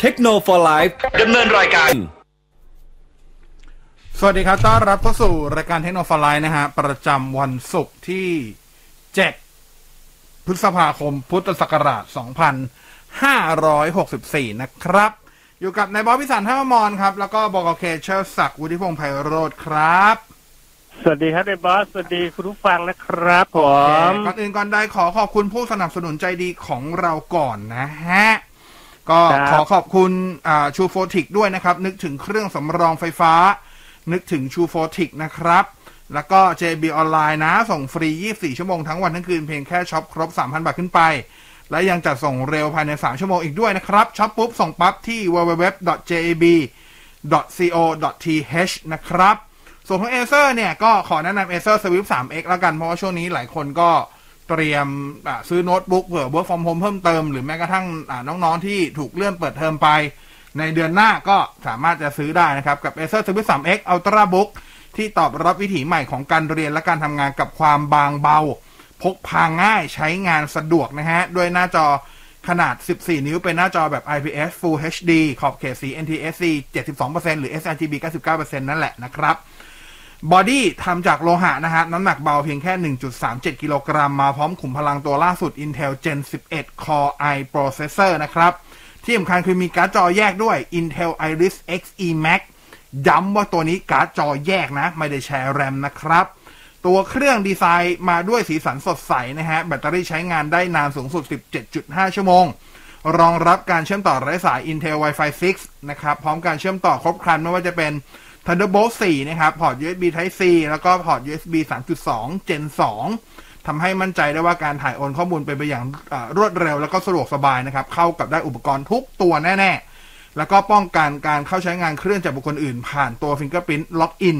เทคโนโลยีดำเนินรายการ สวัสดีครับ ต้อนรับเข้าสู่รายการเทคโนโลยีนะฮะ ประจำวันศุกร์ที่ 7 พฤษภาคม พุทธศักราช 2564 นะครับ อยู่กับนายบอสพิสันท่ามอนครับ แล้วก็บอกเคเชอร์ศักดิ์วุฒิพงษ์ไพโรธครับ สวัสดีครับในบอส สวัสดีคุณผู้ฟังนะครับผม ก่อนอื่นก่อนใดขอขอบคุณผู้สนับสนุนใจดีของเราก่อนนะฮะ ก็ขอขอบคุณชูโฟติกด้วยนะครับ นึกถึงเครื่องสำรองไฟฟ้า นึกถึงชูโฟติกนะครับ แล้วก็ JB ออนไลน์นะ ส่งฟรี 24 ชั่วโมงทั้งวันทั้งคืนเพียงแค่ช็อปครบ 3,000 บาทขึ้นไป และยังจัดส่งเร็วภายใน 3 ชั่วโมงอีกด้วยนะครับช็อปปุ๊บ ส่งปั๊บที่ www.jib.co.th นะครับ ส่วนของ Acer เนี่ยก็ขอแนะนำ Acer Swift 3X แล้วกันเพราะว่าช่วงนี้หลายคนก็ เตรียมซื้อโน้ตบุ๊กเผื่อ work from home เพิ่มเติมหรือแม้กระทั่งน้องๆ ที่ถูกเลื่อนเปิดเทอมไป ในเดือนหน้าก็สามารถจะซื้อได้นะครับ กับ Acer Swift 3X Ultrabook ที่ตอบรับวิถีใหม่ของการเรียนและการทำงานกับความบางเบา พกพาง่ายใช้งานสะดวกนะฮะ ด้วยหน้าจอขนาด 14 นิ้วเป็นหน้าจอแบบ IPS Full HD ขอบเขตสี NTSC 72%หรือ sRGB 99%นั่นแหละนะครับ บอดี้ทำจากโลหะนะฮะ น้ำหนักเบาเพียงแค่ 1.37 กิโลกรัม มาพร้อมขุมพลังตัวล่าสุด Intel Gen 11 Core i Processor นะครับ ที่สำคัญคือมีการ์ดจอแยกด้วย Intel Iris Xe Max ย้ำว่าตัวนี้การ์ดจอแยกนะ ไม่ได้แชร์แรมนะครับ ตัวเครื่องดีไซน์มาด้วยสีสันสดใสนะฮะ แบตเตอรี่ใช้งานได้นานสูงสุด 17.5 ชั่วโมง รองรับการเชื่อมต่อไร้สาย Intel Wi-Fi 6 นะครับ พร้อมการเชื่อมต่อครบครันไม่ว่าจะเป็น Thunderbolt 4 นะครับ พอร์ต USB Type C แล้วก็พอร์ต USB 3.2 Gen 2ทำให้มั่นใจได้ว่าการถ่ายโอนข้อมูลเป็นไปอย่างรวดเร็วแล้วก็สะดวกสบายนะครับ เข้ากับได้อุปกรณ์ทุกตัวแน่ ๆ แล้วก็ป้องกันการเข้าใช้งานเครื่องจากบุคคลอื่น ผ่านตัว Fingerprint Login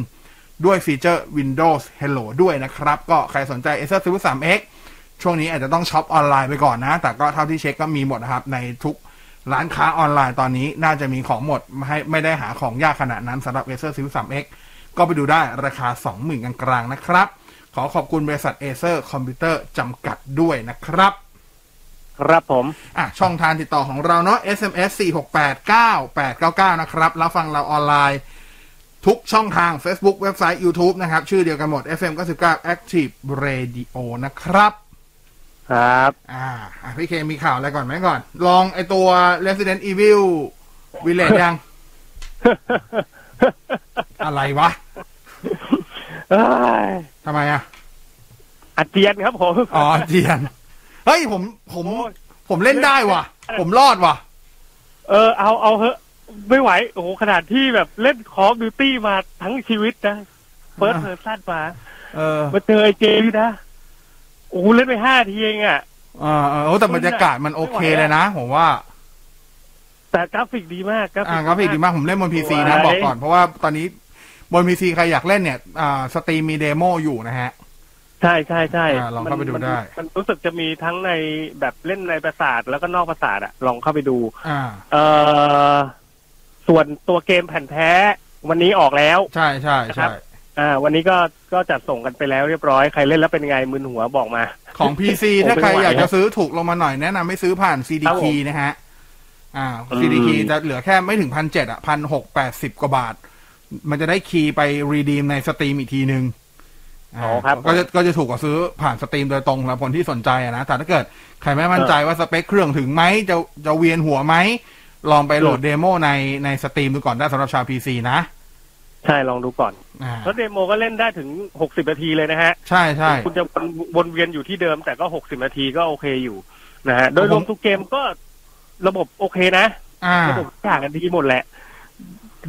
ด้วยฟีเจอร์ Windows Hello ด้วยนะครับ ก็ใครสนใจ Acer Swift 3X ช่วงนี้อาจจะต้องช็อปออนไลน์ไปก่อนนะ แต่ก็เท่าที่เช็คก็มีหมดนะครับ ในทุก ร้านค้าออนไลน์ตอนนี้น่าจะมีของหมดไม่ไม่ได้หาของยากขนาดนั้นสำหรับ Acer Swift 3X ก็ไปดูได้ราคา 20,000กลางๆนะครับ ขอขอบคุณบริษัท Acer Computer จำกัดด้วยนะครับ ครับผม อะ ช่องทางติดต่อของเราเนาะ SMS 4689899 นะครับแล้วฟังเราออนไลน์ทุกช่องทาง Facebook เว็บไซต์ YouTube นะครับ ชื่อเดียวกันหมด FM 99 Active Radio นะครับ ครับ อ่าอะพี่เคมีข่าวอะไรก่อนไหมก่อน ลองไอตัว Resident Evil Village ยัง อะไรวะเอ้ยทำไมอะอาเจียนครับผมอ๋อเจียน เฮ้ยผมผม ผมเล่นได้ว่ะ ผมรอดว่ะ เออ เอาเอาเถอะไม่ไหว โอ้โหขนาดที่แบบเล่นคอ f ดิวตี้มาทั้งชีวิตนะ first person มา เออ มาเจอไอเจนี่นะ โอ้โหเล่นไปห้านาทีเองอะอ่าเออโอ้แต่บรรยากาศมันโอเคเลยนะผมว่า แต่กราฟิกดีมากกราฟิอ่ากกราฟิกดีมากผมเล่นบน PC นะสวยบอกก่อนเพราะว่าตอนนี้บน PC ใครอยากเล่นเนี่ยอ่า Steam มี demo อยู่นะฮะใช่ใช่ใช่อ่าลองเข้าไปดูได้ มันรู้สึกจะมีทั้งในแบบเล่นในปราสาทแล้วก็นอกปราสาทอะลองเข้าไปดู อ่า เอ่อส่วนตัวเกมแผ่นแท้วันนี้ออกแล้ว ใช่ใช่ใช่ครับ อ่า วันนี้ก็ก็จัดส่งกันไปแล้วเรียบร้อยใครเล่นแล้วเป็นไงมึนหัวบอกมา ของ PC ผมถ้าใครไม่ไหวอยากจะซื้อถูกลงมาหน่อยแนะนำให้ซื้อผ่าน CD key ครับผมนะฮะ อ่าอืม CD key จะเหลือแค่ไม่ถึงพันเจ็ดอะพันหกแปดสิบกว่าบาท มันจะได้ key ไป redeem ใน Steam อีกทีนึงอ๋อครับก็จะก็จะถูกกว่าซื้อผ่าน Steam โดยตรงสำหรับคนที่สนใจอะนะ แต่ถ้าเกิดใครไม่มั่นใจว่าสเปคเครื่องถึงไหมจะจะเวียนหัวไหมลองไปโหลด demo ในใน Steam ดูก่อนได้สำหรับชาว PC นะ ใช่ลองดูก่อนอ่าแล้ว demo ก็เล่นได้ถึงหกสิบนาทีเลยนะฮะ ใช่ใช่ คุณจะวนวนเวียนอยู่ที่เดิมแต่ก็หกสิบนาทีก็โอเคอยู่นะฮะ โดยรวมทุกเกมก็ระบบโอเคนะ อ่า ระบบทุกอย่างกันดีหมดแหละ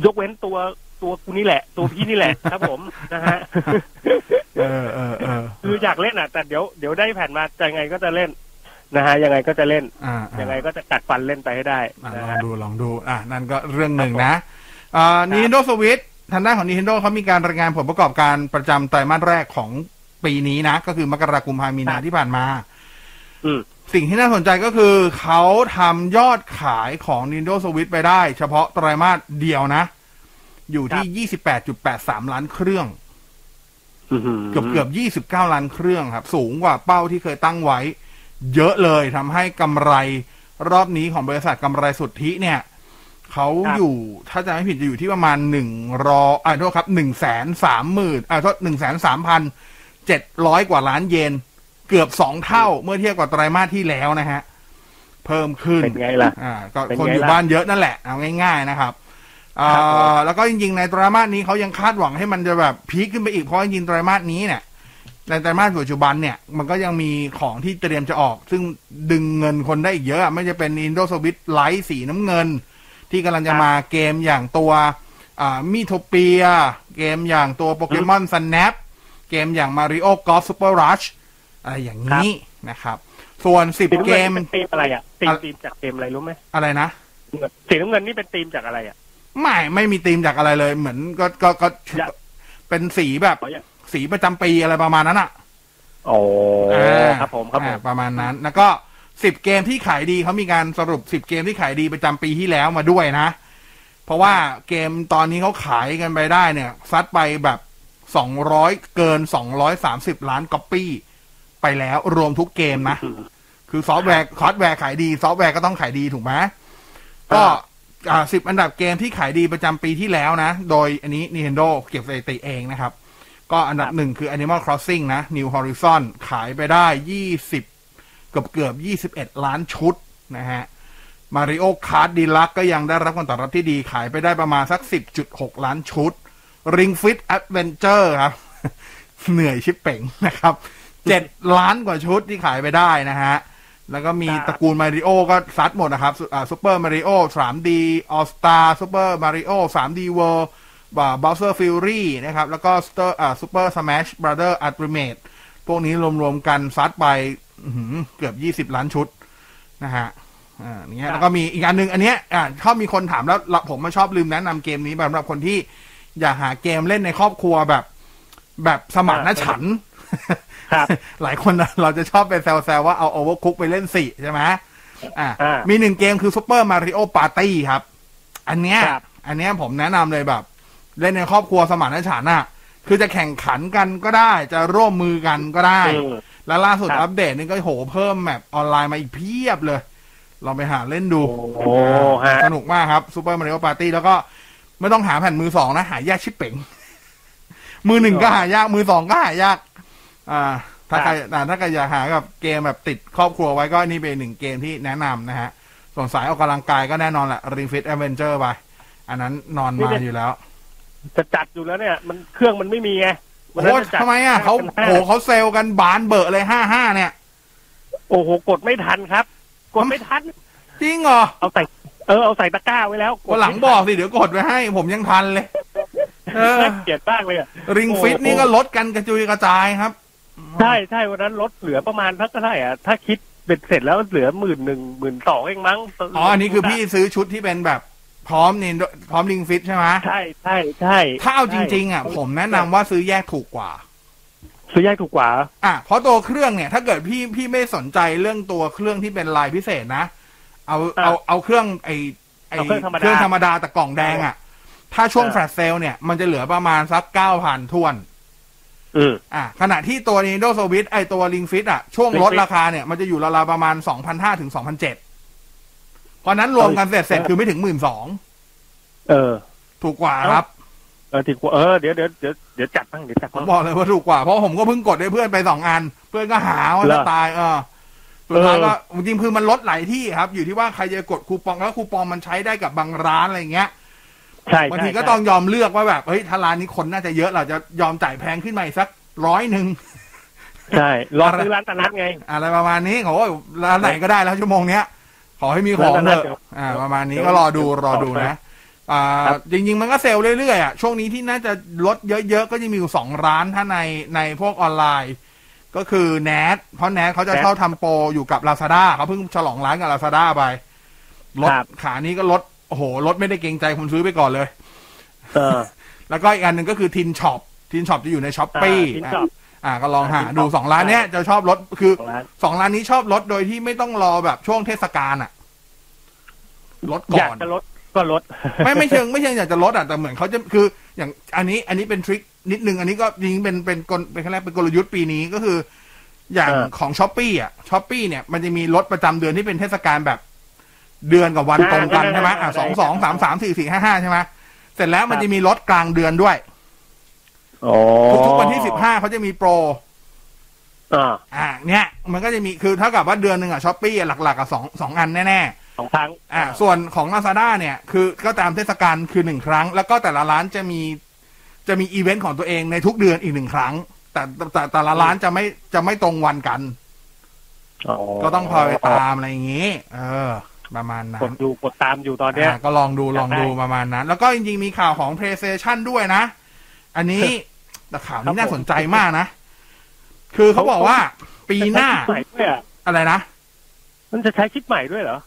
ยกเว้นตัวตัวกูนี่แหละ ตัวพี่นี่แหละ ครับผมนะฮะ เออเออเออคืออยากเล่นอะ แต่เดี๋ยวเดี๋ยวได้แผ่นมาจะยังไงก็จะเล่นนะฮะยังไงก็จะเล่น อ่ายังไงก็จะกัดฟันเล่นไปให้ได้อะนะลองฮะ ดูลองดู อะ นั่นก็เรื่องหนึ่งนะอ่า Nintendo Switch ทางด้านของ Nintendo เขามีการรายงานผลประกอบการประจำไตรมาสแรกของปีนี้นะ ก็คือมกราคมพามีนาที่ผ่านมาอืมสิ่งที่น่าสนใจก็คือเขาทำยอดขายของ Nintendo Switch ไปได้ เฉพาะไตรมาสเดียวนะ อยู่ที่ 28.83 ล้านเครื่องเกือบเกือบยี่สิบเก้าล้านเครื่องครับ สูงกว่าเป้าที่เคยตั้งไว้ เยอะเลยทำให้กำไรรอบนี้ของบริษัทกำไรสุทธิเนี่ย เขาครับอยู่ถ้าจะไม่ผิดจะอยู่ที่ประมาณหนึ่งรออ่าโทษครับหนึ่งแสนสามหมื่นอ่าโทษหนึ่งแสนสามพันเจ็ดร้อยกว่าล้านเยน เกือบสองเท่าเมื่อเทียบกับไตรมาสที่แล้วนะฮะ เพิ่มขึ้นเป็นไงล่ะอ่าก็เป็นไงคนอยู่ล่ะบ้านเยอะนั่นแหละเอาง่าย ๆนะครับอ่ครับผมาแล้วก็จริงๆในไตรมาสนี้เขายังคาดหวังให้มันจะแบบพีคขึ้นไปอีกเพราะจริงๆไตรมาสนี้เนี่ยในไตรมาสปัจจุบันเนี่ยมันก็ยังมีของที่เตรียมจะออก ซึ่งดึงเงินคนได้อีกเยอะอะไม่จะเป็น Nintendo Switch Lite สีน้ำเงิน ที่กำลังจะมาเกมอย่างตัวอ่ามิโทเปีย เกมอย่างตัวโปเกมอนสแนปเกมอย่าง Mario Golf Super Rush อะไรอย่างนี้นะครับ ส่วนสิบสีน้ำเกเงินมเป็นธีมอะไรอะธีมอะธีมจากเกมอะไรรู้ไหมอะไรนะสีน้ำเงินนี่เป็นธีมจากอะไรอะไม่ไม่มีธีมจากอะไรเลย เหมือนก็ก็ก็อยากเป็นสีแบบขออย่างสีประจำปีอะไรประมาณนั้นอะโอ้าครับผมครับผอ่ามประมาณนั้น แล้วก็ สิบเกมที่ขายดีเขามีการสรุปสิบเกมที่ขายดีประจำปีที่แล้วมาด้วยนะ เพราะว่าเกมตอนนี้เขาขายกันไปได้เนี่ย ซัดไปแบบสองร้อยเกินสองร้อยสามสิบล้านก๊อปปี้ไปแล้วรวมทุกเกมนะ คือซอฟต์แวร์ฮาร์ดแวร์ขายดีซอฟต์แวร์ก็ต้องขายดีถูกไหมก็อ่าสิบอันดับเกมที่ขายดีประจำปีที่แล้วนะ โดยอันนี้ Nintendo เก็บสถิติเองนะครับ ก็อันดับหนึ่งคือ Animal Crossing นะ New Horizon ขายไปได้ยี่สิบ เกือบเกือบยี่สิบเอ็ดล้านชุดนะฮะ Mario Kart Deluxe ก็ยังได้รับการตอบรับที่ดีขายไปได้ประมาณสักสิบจุดหกล้านชุด Ring Fit Adventure ครับ เหนื่อยชิบเป๋งนะครับเจ็ดล้านกว่าชุดที่ขายไปได้นะฮะ แล้วก็มีครับตระกูลมาริโอก็ซัดหมดนะครับซูเปอร์มาริโอ 3D All Star Super Mario 3D World บ่า Bowser Fury นะครับ แล้วก็สเตอร์อ่า Super Smash Brother Ultimate พวกนี้รวมๆกันซัดไป อื้อหือเกือบ20ล้านชุดนะฮะอ่าอย่างเงี้ยแล้วก็มีอีกอันหนึ่งอันเนี้ยอ่าชอบมีคนถามแล้วเราผมมาชอบลืมแนะนำเกมนี้สำหรับคนที่อยากหาเกมเล่นในครอบครัวแบบ แบบสมานฉันท์ครับหลายคนนะเราจะชอบไปแซวๆว่าเอา Overcook ไปเล่นสี่ใช่ไหมอ่าอ่า มีหนึ่งเกมคือ Super Mario Party ครับ อันเนี้ยครับอันเนี้ยผมแนะนำเลยแบบ เล่นในครอบครัวสมานฉันท์น่ะ คือจะแข่งขันกันก็ได้ จะร่วมมือกันก็ได้อืม แล้วล่าสุดครับอัปเดตนี่ก็โหเพิ่มแมปออนไลน์มาอีกเพียบเลยลองไปหาเล่นดูโอ้ฮะสนุกมากครับ Super Mario Party แล้วก็ไม่ต้องหาแผ่นมือสองนะ หายากชิบเป๋ง มือหนึ่งก็หายาก มือสองก็หายาก อ่า ถ้าใครอ่าถ้าใครอยากหากับเกมแบบติดครอบครัวไว้ก็นี่เป็นหนึ่งเกมที่แนะนำนะฮะ ส่วนสายออกกำลังกายก็แน่นอนแหละ Ring Fit Adventure ไป อันนั้นนอนมาอยู่แล้ว จะจัดอยู่แล้วเนี่ย มันเครื่องมันไม่มีไงวัน โอ้นั้นจะจัดทำไมอะเขาห้โหเขาเซลล์กันบานเบอะเลยห้าห้าเนี่ย โอ้โหกดไม่ทันครับ กดไม่ทัน จริงเหรอ เอาใส่เออเอาใส่ตะกร้าไว้แล้ววันหลังบอกสิเดี๋ยวกดไว้ให้ ผมยังทันเลยเออน่าเกลียดมากเลยอะริงฟิตนี่ก็ลดกันกระจุยกระจายครับ ใช่ใช่วันนั้นลดเหลือประมาณเท่าไหร่อะถ้าคิดเป็นเสร็จแล้วเหลือหมื่นหนึ่งหมื่นสองเองมั้งอ๋ออันนี้คือพี่ซื้อชุดที่เป็นแบบ พร้อมเนี่ยพร้อมลิงฟิตใช่ไหมใช่ใช่ใช่ถ้าเอาจริง ๆ อะ ผมแนะนำว่าซื้อแยกถูกกว่า ซื้อแยกถูกกว่า อะเพราะตัวเครื่องเนี่ย ถ้าเกิดพี่พี่ไม่สนใจเรื่องตัวเครื่องที่เป็นลายพิเศษนะ เอาเอาเอาเครื่องไอไอเครื่องธรรมดาแต่กล่องแดงอะ ถ้าช่วงแฟลชเซลเนี่ยมันจะเหลือประมาณสักเก้าพันทวน อืม อะขณะที่ตัว Nintendo Switch ไอตัวลิงฟิตอะ ช่วงลดราคาเนี่ย มันจะอยู่ราวๆประมาณสองพันห้าถึงสองพันเจ็ด ราะนั้นรวมกันเสร็จเสร็จคือไม่ถึงหมื่นสองเออ ถูกกว่าครับเออถูกกว่าเออเดี๋ยวเดี๋ยวเดี๋ยวเดี๋ยวจัดบ้างเดี๋ยวจัดผมบ้างบอกเลยว่าถูกกว่าเพราะผมก็เพิ่งกดให้เพื่อนไปสองอัน เพื่อนก็หาว่าเหรจะอตายเออสุดท้ายก็เออจริงๆคือมันลดหลายที่ครับ อยู่ที่ว่าใครจะกดคูปองแล้วคูปองมันใช้ได้กับบางร้านอะไรเงี้ยใช่บางใช่ทีก็ต้องยอมเลือกว่าแบบเฮ้ยถ้าร้านนี้คนน่าจะเยอะเราจะยอมจ่ายแพงขึ้นมาอีกสักร้อยหนึ่งใช่รอซื้อร้านตะนัดไง อะไรประมาณนี้เขาว่าร้านไหนก็ได้แล้วชั่วโมงเนี้ย ขอให้มีของเถอะอ่า ประมาณนี้ก็รอดูรอดูนะ อ่าครับจริง ๆ มันก็เซลล์เรื่อยๆอะช่วงนี้ที่น่าจะลดเยอะ ๆ ก็จะมีอยู่สองร้านถ้าในในพวกออนไลน์ ก็คือแนทเพราะแนทเขาจะ Nat เข้าทำโปรอยู่กับลาซาด้าเขาเพิ่งฉลองร้านกับลาซาด้าไปลดครับขานี้ก็ลดโอ้โหลดไม่ได้เกรงใจคนซื้อไปก่อนเลย เออ แล้วก็อีกอันหนึ่งก็คือ Tin Shop Tin Shop จะอยู่ใน Shopee Tin Shop อ่าก็ลองหา Tin Shop ดูสองร้านเนี้ยจะชอบลดคือของร้านสองร้านนี้ชอบลดโดยที่ไม่ต้องรอแบบช่วงเทศกาลอะลดก่อนอยากจะลดก็ลด ไม่ไม่เชิงไม่เชิงอยากจะลดอะแต่เหมือนเขาจะคือ อย่างอันนี้อันนี้เป็นทริคนิดนึงอันนี้ก็จริงๆเป็นเป็นกลเป็นขั้นแรกเป็นกลยุทธ์ปีนี้ก็คือ อย่างเออของ Shopee อะ Shopee เนี่ยมันจะมีลดประจำเดือนที่เป็นเทศกาลแบบเดือนกับวันใช่ตรงกันใช่ไหมอะใช่สองสองสามสามสี่สี่ห้าห้าใช่ไหมเสร็จแล้วมันจะมีลดกลางเดือนด้วยอ๋อ ทุกๆวันที่สิบห้าเขาจะมีโปรอ่าอ่าเนี่ย มันก็จะมีคือเท่ากับว่าเดือนหนึ่งอะ Shopee หลักๆอะสองสองอันแน่ๆสองครั้งอ่า ส่วนของ Lazada เนี่ย คือก็ตามเทศกาลคือหนึ่งครั้ง แล้วก็แต่ละร้านจะมี จะมีอีเวนต์ของตัวเองในทุกเดือนอีกหนึ่งครั้ง แต่แต่แต่แต่ละร้านจะไม่จะไม่ตรงวันกันอ๋อก็ต้องคอยไปตามอะไรอย่างงี้ เออ ประมาณนั้นกดดูกดตามอยู่ตอนเนี้ยอ่าก็ลองดูอยากลองดูได้ประมาณนั้น แล้วก็จริงๆมีข่าวของ PlayStation ด้วยนะ อันนี้ แต่ข่าวนี้น่าสนใจมากนะ คือเขาบอกว่า ปีหน้าใช้ชิปใหม่ด้วยอะอะไรนะ มันจะใช้ชิปใหม่ด้วยเหรอ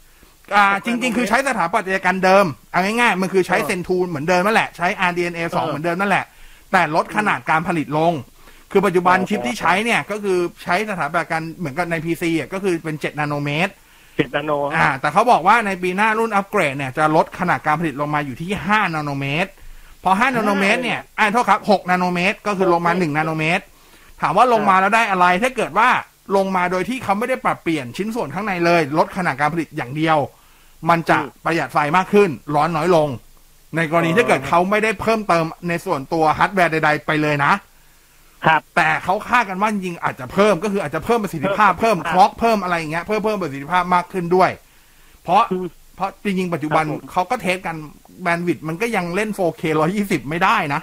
อ่า จริง ๆ คือใช้สถาปัตยกรรมเดิมเอาง่าย ๆ มันคือใช้เออเซนทูนเหมือนเดิมนั่นแหละ ใช้ RDNA 2เออเหมือนเดิมนั่นแหละ แต่ลดขนาดการผลิตลง คือปัจจุบันอ๋อชิปที่ใช้เนี่ย ก็คือใช้สถาปัตยกรรมเหมือนกับใน PC อะก็คือเป็น7นาโนเมตรสิบนาโน อ่า แต่เขาบอกว่าในปีหน้ารุ่นอัปเกรดเนี่ยจะลดขนาดการผลิตลงมาอยู่ที่5นาโนเมตร พอ5นาโนเมตรเนี่ยอ่าโทษครับ6นาโนเมตร ก็คือลงมา1นาโนเมตร ถามว่าลงมาแล้วได้อะไร ถ้าเกิดว่าลงมาโดยที่เขาไม่ได้ปรับเปลี่ยนชิ้นส่วนข้างในเลย ลดขนาดการผลิตอย่างเดียว มันจะประหยัดไฟมากขึ้น ร้อนน้อยลง ในกรณีถ้าเกิดเขาไม่ได้เพิ่มเติมในส่วนตัวฮาร์ดแวร์ใด ๆ ไปเลยนะครับ แต่เขาคาดกันว่าจริงๆอาจจะเพิ่มก็คืออาจจะเพิ่มประสิทธิภาพเพิ่ม clock เพิ่มอะไรอย่างเงี้ยเพิ่มเพิ่มประสิทธิภาพมากขึ้นด้วย เพราะอืม เพราะจริงๆปัจจุบันครับผมเขาก็ test กัน bandwidth มันก็ยังเล่น 4K 120 ไม่ได้นะ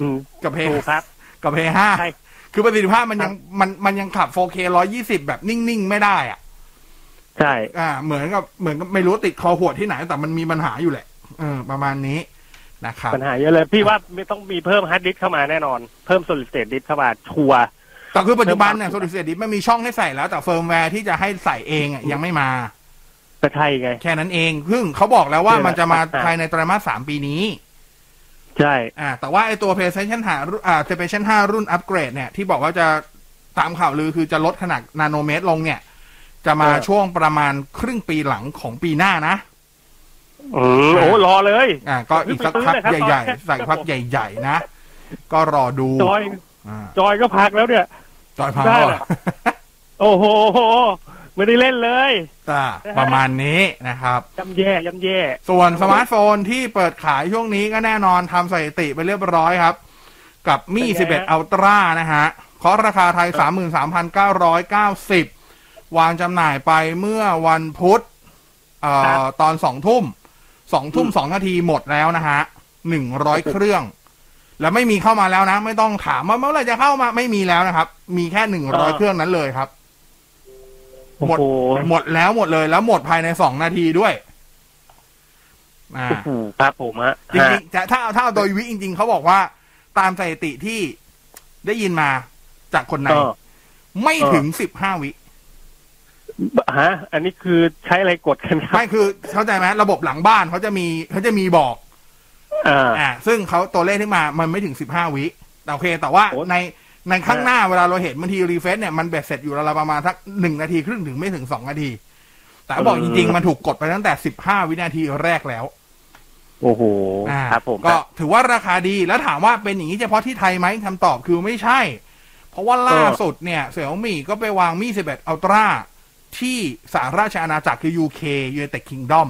อืมกับเพถูกครับกับเพย์ใช่5คือประสิทธิภาพมันยังมันมันยังขับ 4K 120 แบบนิ่ง ๆ ไม่ได้อะ ใช่ อ่า เหมือนกับเหมือนกับไม่รู้ติดคอขวดที่ไหน แต่มันมีปัญหาอยู่แหละเออประมาณนี้นะครับปัญหาเยอะเลย พี่ว่าไม่ต้องมีเพิ่มฮาร์ดดิสก์เข้ามาแน่นอน เพิ่ม solid state disk เข้ามาชัวร์แต่คือปัจจุบันเนี่ย solid state disk มันมีช่องให้ใส่แล้ว แต่เฟิร์มแวร์ที่จะให้ใส่เองอะยังไม่มา ก็ใช่ไง แค่นั้นเองซึ่งเขาบอกแล้วว่าเออมันจะมาครับภายในไตรมาสสามปีนี้ ใช่ อ่า แต่ว่าไอตัว PlayStation 5รุ่นอ่า PlayStation 5 รุ่นอัปเกรดเนี่ย ที่บอกว่าจะตามข่าวลือคือจะลดขนาดนาโนเมตรลงเนี่ย จะมาช่วงประมาณครึ่งปีหลังของปีหน้านะอืมโอ้รอเลย อ่า ก็อีกสักพักไปซื้อเลยครับใหญ่ตอนนี้ๆใส่พักใหญ่ๆนะ ก็รอดู จอยอ่าจอยก็พักแล้วเนี่ย จอยพังได้แล้วแหละโอ้โห ไม่ได้เล่นเลยอ่าประมาณนี้นะครับย่ำแย่ย่ำแย่ ส่วนสมาร์ทโฟนที่เปิดขายช่วงนี้ก็แน่นอนทำสถิติไปเรียบร้อยครับ กับมี่11 Ultra นะฮะเคาะราคาไทย 33,990 วางจำหน่ายไปเมื่อวันพุธเอ่อตอนสองทุ่มสองทุ่มสองนาทีหมดแล้วนะฮะหนึ่งร้อยเครื่อง แล้วไม่มีเข้ามาแล้วนะ ไม่ต้องถามว่าเมื่อไหร่จะเข้ามาไม่มีแล้วนะครับ มีแค่หนึ่งร้อยเครื่องนั้นเลยครับโอ้ หมดโหหมดแล้วหมดเลยแล้วหมดภายในสองนาทีด้วยอ่าโอ้โหครับผมฮะจริงๆจะถ้าเอาถ้าเอาโดยวิจริง ๆเขาบอกว่า ตามสถิติที่ได้ยินมาจากคนในเออไม่ถึงสิบห้าวิฮะ อันนี้คือใช้อะไรกดกันครับไม่คือเข้าใจไหมระบบหลังบ้านเขาจะมีเขาจะมีบอกอ่าอ่าซึ่งเขาตัวเลขที่มา มันไม่ถึงสิบห้าวิแต่โอเค แต่ว่าโอ้ใน ในข้างหน้าเวลาเราเห็นบางทีรีเฟซเนี่ยมันเบ็ดเสร็จอยู่ราวๆประมาณสักหนึ่งนาทีครึ่งถึงไม่ถึงสองนาที แต่บอกจริง ๆ มันถูกกดไปตั้งแต่สิบห้าวินาทีแรกแล้ว โอ้โหอ่าครับผมก็ถือว่าราคาดีแล้วถามว่าเป็นอย่างนี้เฉพาะที่ไทยไหมคำตอบคือไม่ใช่ เพราะว่าล่าสุดเนี่ยเสี่ยวมี่ก็ไปวางมี่11 Ultra ที่สหราชอาณาจักรคือ UK United Kingdom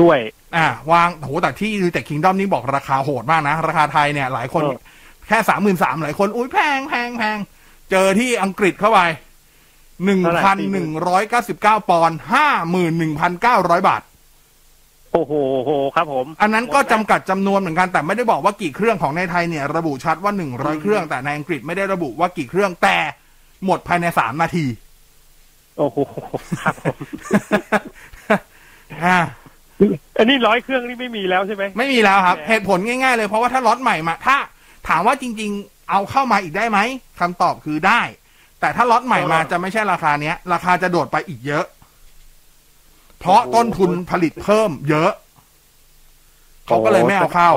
ด้วย อ่าวางโหแต่ที่ United Kingdom นี่บอกราคาโหดมากนะ ราคาไทยเนี่ย หลายคนเออ แค่สามหมื่นสามหลายคน อุ้ยแพงแพงแพงเจอที่อังกฤษเข้าไปหนึ่งพันหนึ่งร้อยเก้าสิบเก้าปอนด์ห้าหมื่นหนึ่งพันเก้าร้อยบาท โอ้โหโอ้โหครับผม อันนั้นก็จำกัดจำนวนเหมือนกันแต่ไม่ได้บอกว่ากี่เครื่องของในไทยเนี่ย ระบุชัดว่าหนึ่งร้อยเครื่องแต่ในอังกฤษไม่ได้ระบุว่ากี่เครื่องแต่หมดภายในสามนาที โอ้โหครับผมอ่าอันนี้ร้อยเครื่องนี่ไม่มีแล้วใช่ไหมไม่มีแล้วครับแล้วเหตุผลง่ายๆเลยเพราะว่าถ้าล็อตใหม่มาถ้า ถามว่าจริง ๆ เอาเข้ามาอีกได้ไหมคำตอบคือได้ แต่ถ้าล็อตใหม่มาจะไม่ใช่ราคาเนี้ย ราคาจะโดดไปอีกเยอะ เพราะต้นทุนผลิตเพิ่ม เยอะเขาก็เลยไม่เอาเข้า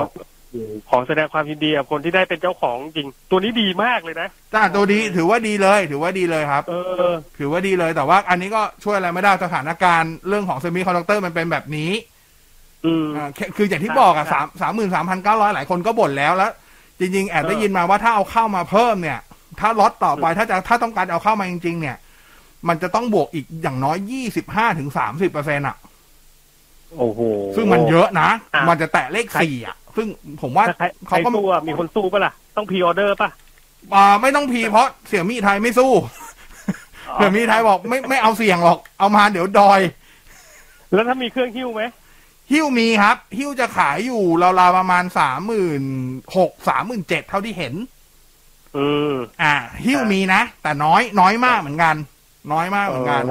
ขอแสดงความยินดีกับคนที่ได้เป็นเจ้าของจริง ตัวนี้ดีมากเลยนะ จ้าตัวดีถือว่าดีเลย ถือว่าดีเลยครับ เออ ถือว่าดีเลยแต่ว่าอันนี้ก็ช่วยอะไรไม่ได้สถานการณ์เรื่องของ semiconductor มันเป็นแบบนี้อืม อ่าแค่คืออย่างที่บอกอะครัสาบมสามหมื่นสามพันเก้าร้อยหลายคนก็บ่นแล้วแล้ว จริงๆแอบเออได้ยินมาว่าถ้าเอาเข้ามาเพิ่มเนี่ย ถ้าล็อตต่อไปถ้าจะถ้าต้องการเอาเข้ามาจริง ๆ เนี่ย มันจะต้องบวกอีกอย่างน้อยยี่สิบห้าถึงสามสิบเปอร์เซ็นต์อะโอ้โหซึ่งมันเยอะนะอะมันจะแตะเลขสี่อะ ซึ่งผมว่าถ้าใครใครเขาก็สู้อะมีคนสู้ปะล่ะ ต้องพรีออเดอร์ปะอ่าไม่ต้องพีเพราะเสี่ยมี่ไทยไม่สู้เสี่ยมี่ไทยบอกไม่ไม่เอาเสี่ยงหรอกเอามาเดี๋ยวดอย แล้วถ้ามีเครื่องหิ้วไหม ฮิ้วมีครับ ฮิ้วจะขายอยู่ราวๆประมาณสามหมื่นหกสามหมื่นเจ็ดเท่าที่เห็น อืมอ่า ฮิ้วมีนะ แต่น้อยน้อยมากเหมือนกัน น้อยมากเหมือนกัน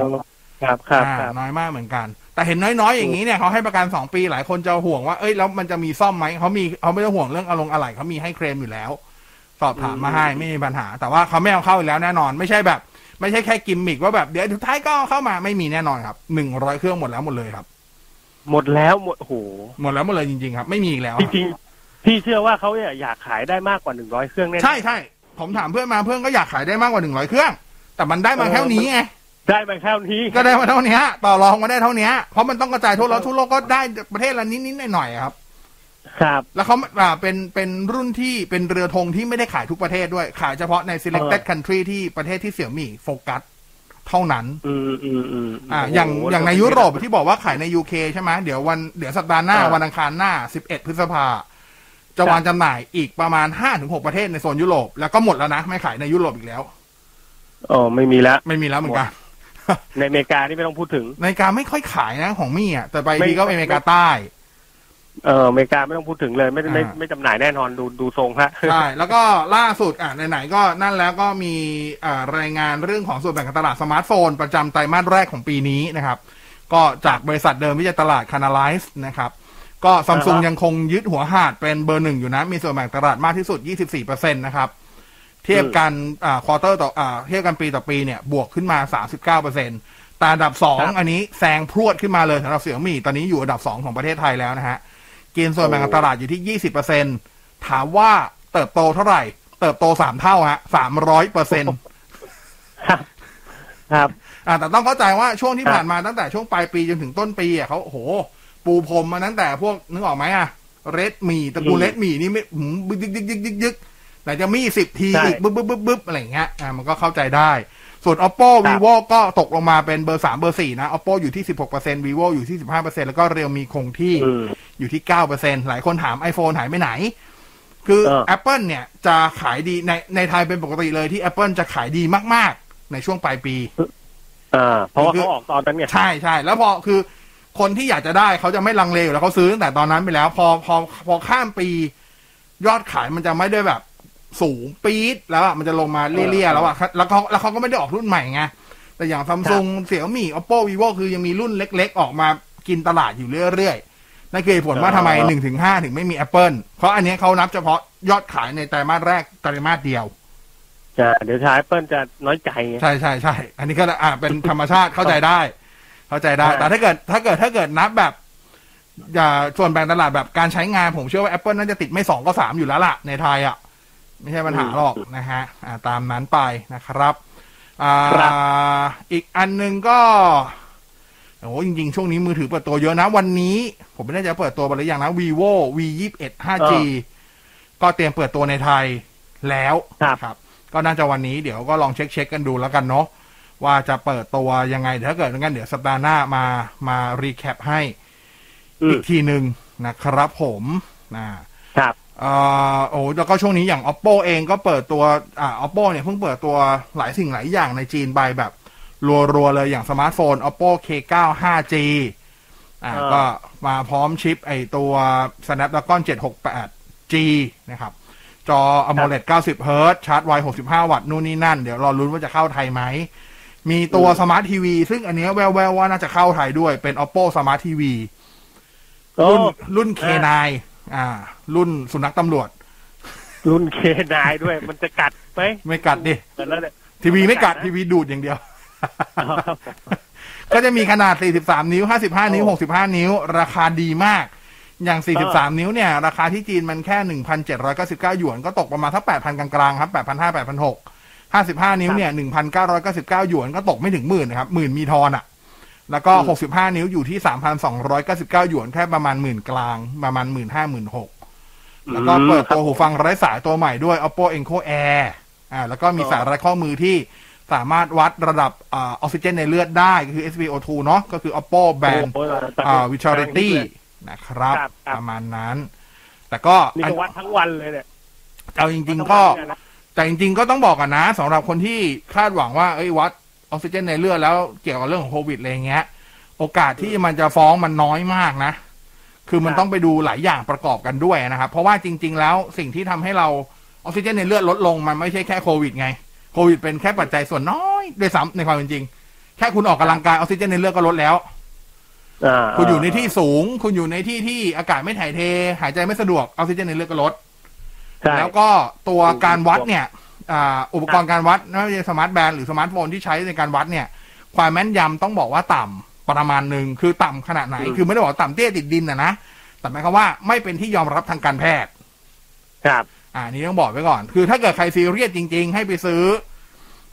ครับครับอ่าครับน้อยมากเหมือนกัน แต่เห็นน้อยๆ อย่างนี้เนี่ยเขาให้ประกันสองปีหลายคนจะห่วงว่าเอ้ยแล้วมันจะมีซ่อมไหมเขามีเขาไม่ต้องห่วงเรื่องอารมณ์อะไรเขามีให้เคลมอยู่แล้ว สอบถามมาให้ไม่มีปัญหา แต่ว่าเขาไม่เอาเข้าอีกแล้วแน่นอน ไม่ใช่แบบ ไม่ใช่แค่กิมมิกว่าแบบเดี๋ยวสุดท้ายก็เอาเข้ามาไม่มีแน่นอนครับหนึ่งร้อยเครื่องหมดแล้วหมดเลยครับ หมดแล้วหมดโอ้โหหมดแล้วหมดเลยจริงๆครับไม่มีอีกแล้วจริงๆพี่เชื่อว่าเขาเนี่ยอยากขายได้มากกว่าหนึ่งร้อยเครื่องแน่ๆใช่ใช่ผมถามเพื่อนมาเพื่อนก็อยากขายได้มากกว่าหนึ่งร้อยเครื่อง แต่มันได้มาแค่นี้ไงได้มาแค่นี้ก็ได้มาเท่านี้ต่อรองมาได้เท่านี้เพราะมันต้องกระจายทั่วโลกทั่วโลกก็ได้ประเทศละนิดๆหน่อยๆครับ ครับ แล้วเขาอ่าเป็นเป็นรุ่นที่เป็นเรือธงที่ไม่ได้ขายทุกประเทศด้วย ขายเฉพาะใน selected country ที่ประเทศที่เสี่ยมี่โฟกัส เท่านั้น อืมอืมอืมอ่าโโหอย่างอย่างในยุโรปที่บอกว่าขายใน UK ใช่ไหมเดี๋ยววันเดี๋ยวสัปดาห์หน้าอ่าวันอังคารหน้า11พฤษภาจะวางจำหน่ายอีกประมาณ5-6ประเทศในโซนยุโรปแล้วก็หมดแล้วนะ ไม่ขายในยุโรปอีกแล้วอ๋อไม่มีแล้วไม่มีแล้วเหมือนกันในอเมริกานี่ไม่ต้องพูดถึง ในการไม่ค่อยขายนะของ Mi อะแต่ไปไม่ทีก็อเมริกาใต้ เอออเมริกาไม่ต้องพูดถึงเลย ไม่ไม่อ่าไม่จำหน่ายแน่นอนดูดูทรงฮะใช่แล้วก็ล่าสุดอะไหนๆก็นั่นแล้วก็มีอ่ารายงานเรื่องของส่วนแบ่งการตลาดสมาร์ทโฟน ประจำไตรมาสแรกของปีนี้นะครับ ก็จากบริษัทเดิมที่จะตลาด Canalys นะครับ ก็ซัมซุงอ่าฮะยังคงยึดหัวหาดเป็นเบอร์หนึ่งอยู่นะ มีส่วนแบ่งตลาดมากที่สุด 24%นะครับ เทียบกันอ่า quarter ต่ออ่าเทียบกันปีต่อปีเนี่ยบวกขึ้นมา 39%แต่อันดับ2อันนี้แซงพรวดขึ้นมาเลยสำหรับ Xiaomi ตอนนี้อยู่อันดับ2ของประเทศไทยแล้วนะฮะ กินส่วนแบ่งการตลาดอยู่ที่20%ถามว่าเติบโตเท่าไหร่ เติบโต3เท่าฮะ300%ครับครับอ่าแต่ต้องเข้าใจว่าช่วงที่ครับผ่านมาตั้งแต่ช่วงปลายปีจนถึงต้นปีอะเขาโอ้โห ปูพรมมาตั้งแต่พวกนึกออกไหมอะ Redmi ตระกูลอืม Redmi นี่ไม่หืมบึกยึกยึกยึกยึกยึกไหนจะมีสิบ T ใช่อีกบึ๊บบึ๊บบึ๊บบึ๊บอะไรอย่างเงี้ยอ่ามันก็เข้าใจได้ ส่วน oppo ครับ vivo ก็ตกลงมาเป็นเบอร์สามเบอร์สี่นะ oppo อยู่ที่สิบหกเปอร์เซ็นต์ vivo อยู่ที่สิบห้าเปอร์เซ็นต์แล้วก็ realme คงที่ อืมอยู่ที่เก้าเปอร์เซ็นต์หลายคนถาม iPhone หายไปไหน คือเออ Apple เนี่ยจะขายดีในในไทยเป็นปกติเลยที่ Apple จะขายดีมาก ๆ ในช่วงปลายปีอ่าเพราะว่าคือเขาออกตอนนั้นไงใช่ใช่แล้วพอคือคนที่อยากจะได้เขาจะไม่ลังเลอยู่แล้วเขาซื้อตั้งแต่ตอนนั้นไปแล้ว พอพอพอข้ามปี ยอดขายมันจะไม่ได้แบบสูงปี๊ดแล้วอะมันจะลงมาเลี่ยๆแล้วอะแล้วเขาแล้วเขาก็ไม่ได้ออกรุ่นใหม่ไงแต่อย่างซัมซุงเสี่ยมี่ oppo vivo คือยังมีรุ่นเล็ก ๆ ออกมากินตลาดอยู่เรื่อยๆ นั่นคือเหตุผลว่าทำไมหนึ่งถึงห้าถึงไม่มี Apple เพราะอันนี้เขานับเฉพาะยอดขายในไตรมาสแรกไตรมาสเดียวจะเดี๋ยวชายเปิ้ลจะน้อยใจไงใช่ใช่ใช่อันนี้ก็อ่าเป็นธรรมชาติเข้าใจได้ เข้าใจได้ใช่แต่ถ้าเกิดถ้าเกิดถ้าเกิดนับแบบอย่าส่วนแบ่งตลาดแบบการใช้งานผมเชื่อว่า Apple น่าจะติดไม่สองก็สามอยู่แล้วล่ะ ในไทยอะ ไม่ใช่ปัญหาหรอกนะฮะอ่าตามนั้นไปนะครับอ่าครับอีกอันหนึงก็ โอ้จริงๆ ช่วงนี้มือถือเปิดตัวเยอะนะ วันนี้ ผมไม่แน่ใจว่าเปิดตัวไปหรือยังนะ vivo v 2 1 5g ก็เตรียมเปิดตัวในไทยแล้วครับครับ ก็น่าจะวันนี้เดี๋ยวก็ลองเช็คเช็คกันดูแล้วกันเนาะว่าจะเปิดตัวยังไงเดี๋ยวถ้าเกิดงั้นเดี๋ยวสัปดาห์หน้ามามา recap ให้อืมอีมกทีหนึ่งนะครับผมนะครับเอ่อโอ้แล้วก็ช่วงนี้อย่าง oppo เองก็เปิดตัวอ่า oppo เนี่ยเพิ่งเปิดตัวหลายสิ่งหลายอย่างในจีนไปแบบ รัวๆ เลยอย่างสมาร์ทโฟน oppo k9 5g อ่าอ่าก็มาพร้อมชิปไอตัว snapdragon 768g นะครับ จอ AMOLED 90 Hz ชาร์จไว 65 วัตต์นู่นนี่นั่น เดี๋ยวรอลุ้นว่าจะเข้าไทยไหม มีตัวสมาร์ททีวีซึ่งอันเนี้ยแววๆว่าน่าจะเข้าไทยด้วยเป็น oppo smart tv โอ้รุ่นรุ่น K9 อ่า รุ่นสุนัขตำรวจ รุ่นเคนายด้วย มันจะกัดไหมไม่กัดดิแล้วเนี่ยทีวีไม่กัดนะทีวีดูดอย่างเดียวอ๋อครับผม ก็จะมีขนาด 43 นิ้ว 55 นิ้ว 65 นิ้ว ราคาดีมาก อย่าง 43 นิ้วเนี่ย ราคาที่จีนมันแค่ 1,799 หยวน ก็ตกประมาณสัก8,000 กลางๆ ครับ 8,500 8,600 55 นิ้วเนี่ย 1,999 หยวน ก็ตกไม่ถึงหมื่นนะครับ หมื่นมีทอนอะ แล้วก็ 65 นิ้วอยู่ที่ 3,299 หยวน แค่ประมาณหมื่นกลาง ประมาณหมื่นห้าหมื่นหกแล้วก็เปิดตัวหูฟังไร้สายตัวใหม่ด้วย oppo enco air อ่า แล้วก็มีสายไร้ข้อมือที่ สามารถวัดระดับออกซิเจนในเลือดได้ คือ SpO2 เนาะก็คือ Oppo Band โอ้โหอ่า Vitality นะครับครับครับ ประมาณนั้น แต่ก็นี่ก็วัดทั้งวันเลยเนี่ยเอาจริง ๆ ก็ แต่จริง ๆ ก็ต้องบอกกันนะสำหรับคนที่คาดหวังว่าเอ้ยวัดออกซิเจนในเลือดแล้วเกี่ยวกับเรื่องของโควิดอะไรเงี้ย โอกาสที่มันจะฟ้องมันน้อยมากนะ คือมันต้องไปดูหลายอย่างประกอบกันด้วยนะครับ เพราะว่าจริง ๆ แล้วสิ่งที่ทำให้เราออกซิเจนในเลือดลดลงมันไม่ใช่แค่โควิดไง โควิดเป็นแค่ปัจจัยส่วนน้อยด้วยซ้ำในความเป็นจริง แค่คุณออกกำลังกายออกซิเจนในเลือดก็ลดแล้วอ่าคุณอยู่ในที่สูง คุณอยู่ในที่ที่อากาศไม่ถ่ายเท หายใจไม่สะดวกออกซิเจนในเลือดก็ลดใช่แล้วก็ตัวการวัดเนี่ยอ่าอุปกรณ์การวัดไม่ว่าจะ smart band หรือสมาร์ทโฟนที่ใช้ในการวัดเนี่ย ความแม่นยำต้องบอกว่าต่ำประมาณหนึ่งคือต่ำขนาดไหน คือไม่ได้บอกว่าต่ำเตี้ยติดดินนะนะแต่หมายความว่าไม่เป็นที่ยอมรับทางการแพทย์ ครับ อ่านี่ต้องบอกไว้ก่อน คือถ้าเกิดใครซีเรียสจริง ๆ ให้ไปซื้อ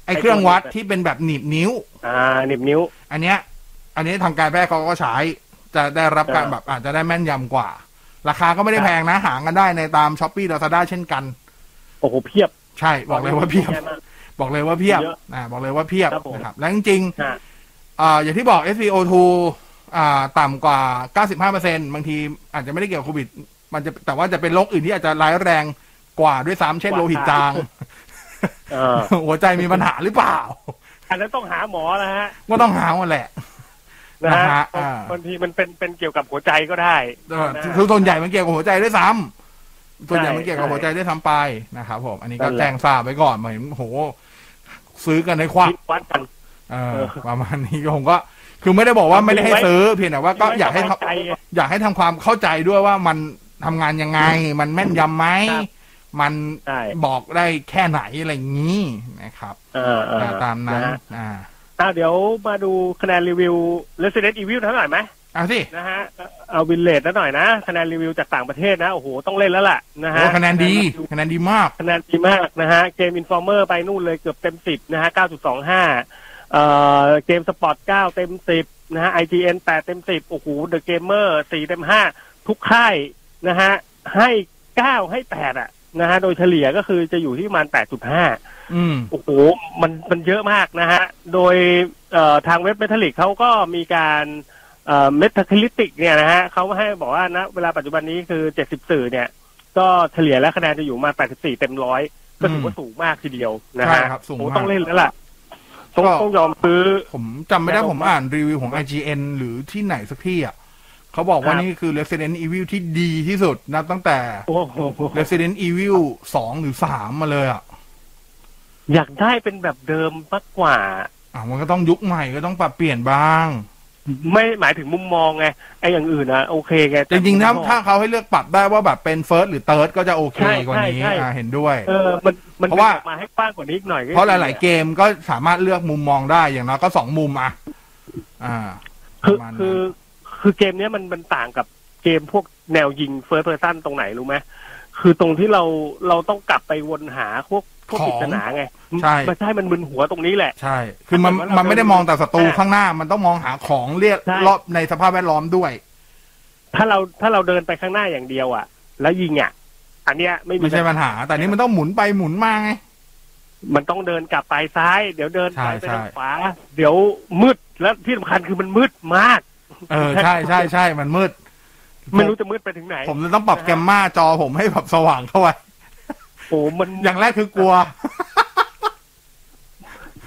ไอ้เครื่องวัดที่เป็นแบบหนีบนิ้ว อ่าหนิบนิ้ว อันเนี้ย อันนี้ทางการแพทย์เขาก็ใช้ จะได้รับการเออแบบอาจจะได้แม่นยำกว่า ราคาก็ไม่ได้แพงนะ หากันได้ในตามช้อปปี้ลาซาด้าเช่นกัน โอ้โหเพียบ ใช่ บอกเลยว่าเพียบแย่มากบอกเลยว่าเพียบเยอะอ่าบอกเลยว่าเพียบครับผมนะครับ แล้วจริงฮะๆอ่าอย่างที่บอก SPO2 อ่าต่ำกว่า 95%บางทีอาจจะไม่ได้เกี่ยวกับโควิด มันจะแต่ว่าจะเป็นโรคอื่นที่อาจจะร้ายแรง กว่าด้วยซ้ำเช่นโลหิตจางเออหัวใจมีปัญหาหรือเปล่า อันนั้นต้องหาหมอนะฮะก็ต้องหาวันแหละนะนะฮะฮะอ่าบางทีมันเป็นเป็นเกี่ยวกับหัวใจก็ได้เออนะคือส่วนใหญ่มันเกี่ยวกับหัวใจด้วยซ้ำส่วนใหญ่ใช่มันเกี่ยวกับหัวใจด้วยซ้ำไปนะครับผม อันนี้ก็นั่นแหละแจ้งทราบไว้ก่อนเหมือนโห ซื้อกันในควักคิดวัดกันเออเออประมาณนี้ผมก็คือไม่ได้บอกว่าไม่ได้ให้ซื้อเพียงแต่ว่าก็อยากให้ทำสบใจไงอยากให้ทำความเข้าใจด้วยว่ามันทำงานยังไง มันแม่นยำไหมครับ มันใช่บอกได้แค่ไหนอะไรอย่างนี้นะครับเออเออตามนั้นะฮะอ่าอ่าเดี๋ยวมาดูคะแนนรีวิว Resident Evil เท่าไหร่อยไหมเอาสินะฮะเอาวินเลดหน่อยนะคะแนนรีวิวจากต่างประเทศนะโอ้โหต้องเล่นแล้วล่ะนะฮะโอ้คะแนนดีคะแนนดีมากคะแนนดีมากนะฮะ Game Informer ไปนู่นเลยเกือบเต็มสิบนะฮะ9.25เอ่อ GameSpot 9เต็มสิบนะฮะ IGN 8เต็มสิบโอ้โห TheGamer 4เต็ม5ทุกค่ายนะฮะให้9ให้8อะ นะฮะโดยเฉลี่ยก็คือจะอยู่ที่ประมาณ 8.5 อืมโอ้โหมันมันเยอะมากนะฮะ โดยเอ่อทางเว็บเมทัลลิกเขาก็มีการเอ่อเมทัลคริติกเนี่ยนะฮะเขาให้บอกว่านะเวลาปัจจุบันนี้คือ 70 สื่อเนี่ย ก็เฉลี่ยแล้วคะแนนจะอยู่มา 84 เต็มร้อยก็ถือว่าสูงมากทีเดียวนะใช่ฮะครับสูงโอ้มากต้องเล่นแล้วล่ะต้องก็ต้องยอมซื้อ ผมจำไม่ได้แล้วผมอ่านรีวิวของ IGN หรือที่ไหนสักที่อะ เขาบอกว่าครับนี่คือ Resident Evil ที่ดีที่สุดนับตั้งแต่โอ้โห Resident Evil สองหรือสามมาเลยอะ อยากได้เป็นแบบเดิมมากกว่า อะมันก็ต้องยุคใหม่ก็ต้องปรับเปลี่ยนบ้าง ไม่หมายถึงมุมมองไงไอ้อย่างอื่นนะโอเคไงจแต่ริงๆถ้ามุมมอถ้าเขาให้เลือกปรับได้ว่าแบบเป็น First หรือ Third ก็จะโอเคใช่กว่านี้ใช่ใช่อะเห็นด้วยเออมันมันเพราะว่าออกมาให้กว้างกว่านี้อีกหน่อยก็เพราะหดีลายๆเกมก็สามารถเลือกมุมมองได้อย่างน้อยก็สองมุมอะ อ่าคือประมาณนั้นคือ คือเกมเนี้ยมันมันต่างกับเกมพวกแนวยิง first person ตรงไหนรู้ไหมคือตรงที่เราเราต้องกลับไปวนหาพวกพวกของปริศนาไงใช่มันใช่มันมึนหัวตรงนี้แหละ ใช่ คือมันถ้าเกิดว่าเรามันไม่ได้มองแต่ศัตรูเดินข้างหน้า มันต้องมองหาของเรียกใช่รอบในสภาพแวดล้อมด้วย ถ้าเราถ้าเราเดินไปข้างหน้าอย่างเดียวอะ แล้วยิงอะ อันเนี้ยไม่มีไม่ใช่ปัญหา แต่นี่มันต้องหมุนไปหมุนมาไงมันต้องเดินกลับไปซ้าย เดี๋ยวเดินไปใช่ไปใช่ทางขวา เดี๋ยวมืดแล้วที่สำคัญคือมันมืดมาก เออใช่ใช่ใช่มันมืด ไม่รู้จะมืดไปถึงไหน ผมจะต้องปรับแกมมาจอผมให้แบบสว่างเข้าไว้โอ้มันอย่างแรกคือกลัว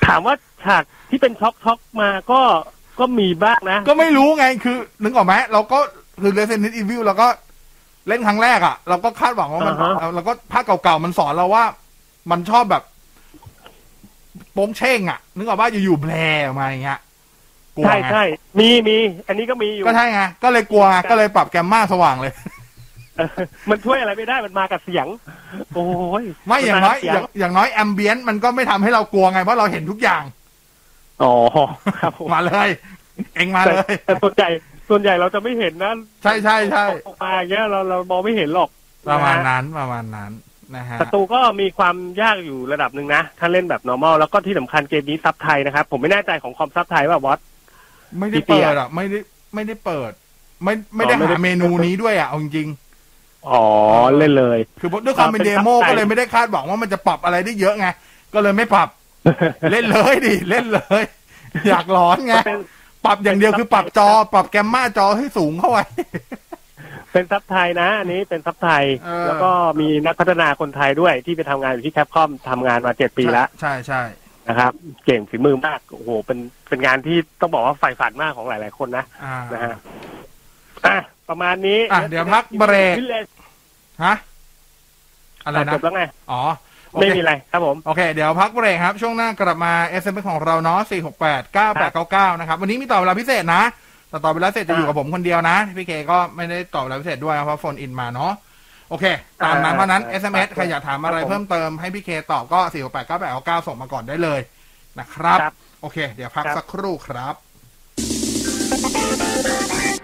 ถามว่าฉากที่เป็นช็อกช็อกมาก็ก็มีบ้างนะ ก็ไม่รู้ไงคือนึกออกไหมเราก็คือ Resident Evil เราก็เล่นครั้งแรกอะ่ะ เราก็คาดหวังว่ามันอ่าฮะเราก็ภาคเก่าๆมันสอนเราว่า มันชอบแบบโป้งเช่งอะ่ะ นึกออกว่าอยู่ๆแผลออกมาอย่างเงี้ย กลัวใช่ไงใช่มีมีอันนี้ก็มีอยู่ก็ใช่ไงก็เลยกลัวไงก็เลยปรับแกมมาสว่างเลยเออมันช่วยอะไรไม่ได้มันมากับเสียง โอ้ยไม่อย่างน้อยมัมอย่างอย่างน้อยแอมเบียนมันก็ไม่ทำให้เรากลัวไงเพราะเราเห็นทุกอย่างอ๋อครับผมมาเลย เองมาแต่เลยแต่ส่วนใหญ่ส่วนใหญ่เราจะไม่เห็นนะใช่ใช่ใช่ออกมาอย่างเงี้ยเราเรามองไม่เห็นหรอกประมาณนฮนั้นประมาณนั้นนะฮะศัตรูก็มีความยากอยู่ระดับหนึ่งนะ ถ้าเล่นแบบ normal แล้วก็ที่สำคัญเกมนี้ซับไทยนะครับ ผมไม่แน่ใจของคอมซับไทยว่าวอต ไม่ได้พี่เตี้เปิยดอะ ไม่ได้ไม่ได้เปิด ไม่ไม่ได้อ๋อไม่ได้หาเมนูนี้ด้วยอะเอาจริงอ๋อเล่นเลยๆคือด้วยความเป็นเป็นเดโมซับไทยก็เลยไม่ได้คาดหวังว่ามันจะปรับอะไรได้เยอะไงก็เลยไม่ปรับ เล่นเลยดิเล่นเลย อยากร้อนไงเป็นปรับอย่างเดียวคือปรับจอ ปรับแกมมาจอให้สูงเข้าไว้เป็นซับไทยนะ อันนี้เป็นซับไทยเออแล้วก็มีนักพัฒนาคนไทยด้วยที่ไปทำงานอยู่ที่แคปคอมทำงานมาเจ็ดปีแล้วใช่ใช่ นะครับ เก่งฝีมือมากโอ้โหเป็นเป็นงานที่ต้องบอกว่าใฝ่ฝันมากของหลาย ๆ คนนะอ่านะฮะอะประมาณนี้อะเดี๋ยวพักเบรก Village ฮะอะไรนะ จบแล้วไง อ๋อโอไม่เคมีอะไรครับผม โอเค เดี๋ยวพักเบรกครับ ช่วงหน้ากลับมา SMS ของเราเนาะ468 9899 นะครับ วันนี้มีต่อเวลาพิเศษนะ แต่ต่อเวลาพิเศษจะอยู่กับผมคนเดียวนะ พี่เคก็ไม่ได้ต่อเวลาพิเศษด้วยเพราะ phone in มาเนาะ โอเค ตามนั้นเพราะนั้น SMS ใครอยากถามอะไรเพิ่มเติมให้พี่เคตอบก็468 9899ส่งมาก่อนได้เลยนะครับครับโอเค เดี๋ยวพักครับสักครู่ครับ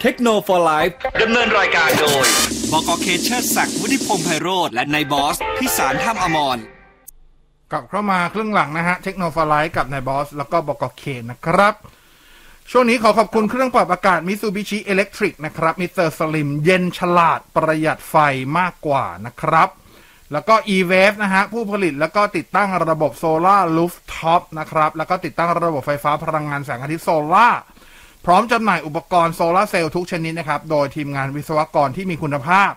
เทคโนโลยีดำเนินรายการโดยบกเคเชอร์ศักดิ์วุฒิพงษ์ไพโรธและนายบอส พิสารถ้ำอมรกลับเข้ามาครึ่งหลังนะฮะ เทคโนโลยีกับนายบอส แล้วก็บกเคนะครับ ช่วงนี้ขอขอบคุณเครื่องปรับอากาศ Mitsubishi Electric นะครับ Mr. Slim เย็นฉลาดประหยัดไฟมากกว่านะครับ แล้วก็ e-wave นะฮะ ผู้ผลิตแล้วก็ติดตั้งระบบ solar rooftop นะครับ แล้วก็ติดตั้งระบบไฟฟ้าพลังงานแสงอาทิตย์โซลาร์พร้อมจำหน่ายอุปกรณ์โซลาร์เซลล์ทุกชนิดนะครับ โดยทีมงานวิศวกรที่มีคุณภาพ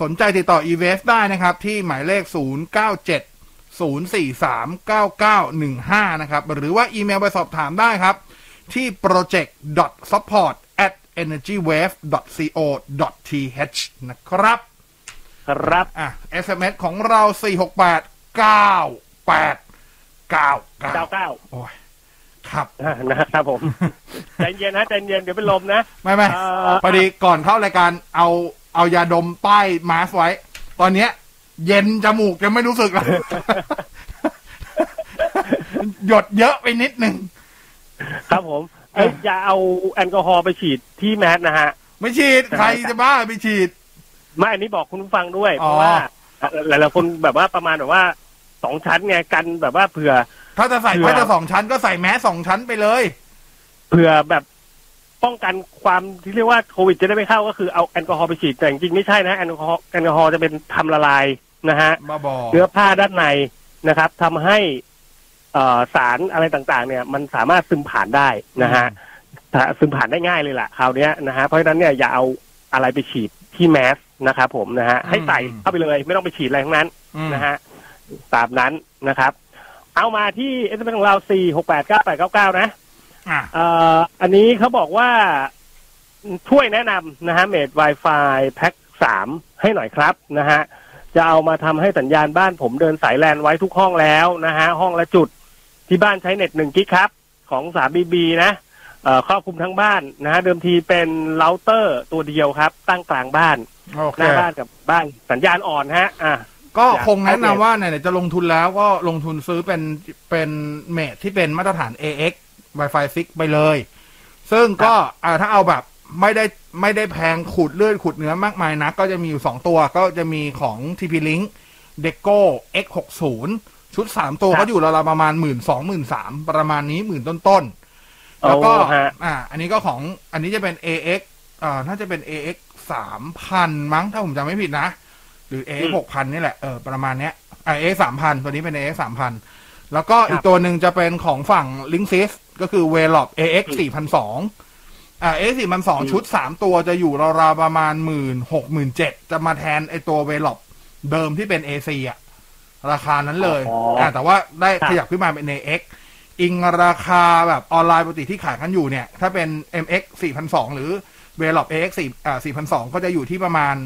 สนใจติดต่อ e-wave ได้นะครับ ที่หมายเลข 097 0439915 นะครับ หรือว่าอีเมลไปสอบถามได้ครับ ที่ project support at energywave co th นะครับ ครับ อะ SMS ของเรา 468 98 99เก้าเก้าโอ้ยครับนะครับผม ใจเย็นนะใจเย็นเดี๋ยวเป็นลมนะ ไม่ไม่เอ่อพอดีก่อนเข้ารายการเอาเอายาดมป้ายมาสไว้ ตอนเนี้ย เย็นจมูกยังไม่รู้สึกเลยหยดเยอะไปนิดนึง ครับผมเอ้ยอย่าเอาแอลกอฮอล์ไปฉีดที่แมสนะฮะ ไม่ฉีด ใครจะบ้าไปฉีด ไม่อันนี้บอกคุณผู้ฟังด้วยอ๋เพอราะว่าหลายๆคนแบบว่าประมาณแบบว่าสองชั้นไงกันแบบว่าเผื่อ ถ้าจะใส่เผื่อถ้าจะสองชั้นก็ใส่แมสสองชั้นไปเลย เผื่อแบบป้องกันความที่เรียกว่าโควิดจะได้ไม่เข้าก็คือเอาแอลกอฮอล์ไปฉีดแต่จริงๆไม่ใช่นะแอลกอฮอล์แอลกอฮอล์จะเป็นทำละลายนะฮะบ้าบอเนื้อผ้าด้านในนะครับทำให้เอ่อ สารอะไรต่างๆ เนี่ยมันสามารถซึมผ่านได้นะฮะถ้าซึมผ่านได้ง่ายเลยล่ะคราวเนี้ยนะฮะเพราะฉะนั้นเนี่ยอย่าเอาอะไรไปฉีดที่แมสนะครับผมนะฮะให้ใส่เข้าไปเลยไม่ต้องไปฉีดอะไรทั้งนั้นอืมนะฮะตามนั้นนะครับ เอามาที่ SMS ของเราสี่หกแปดเก้าแปดเก้าเก้านะอะเอ่ออันนี้เขาบอกว่าช่วยแนะนำนะฮะเมด Wi-Fi แพ็คสามให้หน่อยครับนะฮะจะเอามาทำให้สัญญาณบ้านผมเดินสายแลนไว้ทุกห้องแล้วนะฮะห้องละจุด ที่บ้านใช้เน็ตหนึ่งกิกครับ ของสามบีบีนะเอ่อครอบคลุมทั้งบ้านนะฮะเดิมทีเป็นเราเตอร์ตัวเดียวครับ ตั้งกลางบ้านโอหเคน้าบ้านกับบ้านสัญญาณอ่อนฮะ อะก็อยากคงแนะนำอัปเดตว่าไหนๆจะลงทุนแล้วก็ลงทุนซื้อเป็นเป็นเมทที่เป็นมาตรฐาน AX Wi-Fi 6 ไปเลย ซึ่งก็อ่าถ้าเอาแบบไม่ได้ไม่ได้แพงขูดเลือดขูดเนื้อมากมายนักก็จะมีอยู่สองตัวก็จะมีของ TP Link Deco X60 ชุดสามตัวครับก็อยู่ราวๆประมาณหมื่นสองหมื่นสามประมาณนี้หมื่นต้นๆแล้วก็โอ้ฮะอ่า อันนี้ก็ของอันนี้จะเป็น AX อ่าน่าจะเป็น AX สามพันมั้งถ้าผมจำไม่ผิดนะ หรือ AX หกพันนี่แหละเออประมาณเนี้ยอ่า AX สามพันตัวนี้เป็น AX สามพันแล้วก็อีกตัวหนึ่งจะเป็นของฝั่ง Linksys ก็คือ v e l o p AX สี่พันสองอ่า AX สี่พันสองชุดสามตัวจะอยู่ราวๆประมาณหมื่นหกหมื่นเจ็ดจะมาแทนไอตัว v e l o p เดิมที่เป็น AC อะ ราคานั้นเลยอ๋ออ่อ่าแต่ว่าได้ครับขยับขึ้นมาเป็น AX อิงราคาแบบออนไลน์ปกติที่ขายกันอยู่เนี่ย ถ้าเป็น MX 4,200 หรือ v e l o p AX 4อ่า4,200 ก็จะอยู่ที่ประมาณ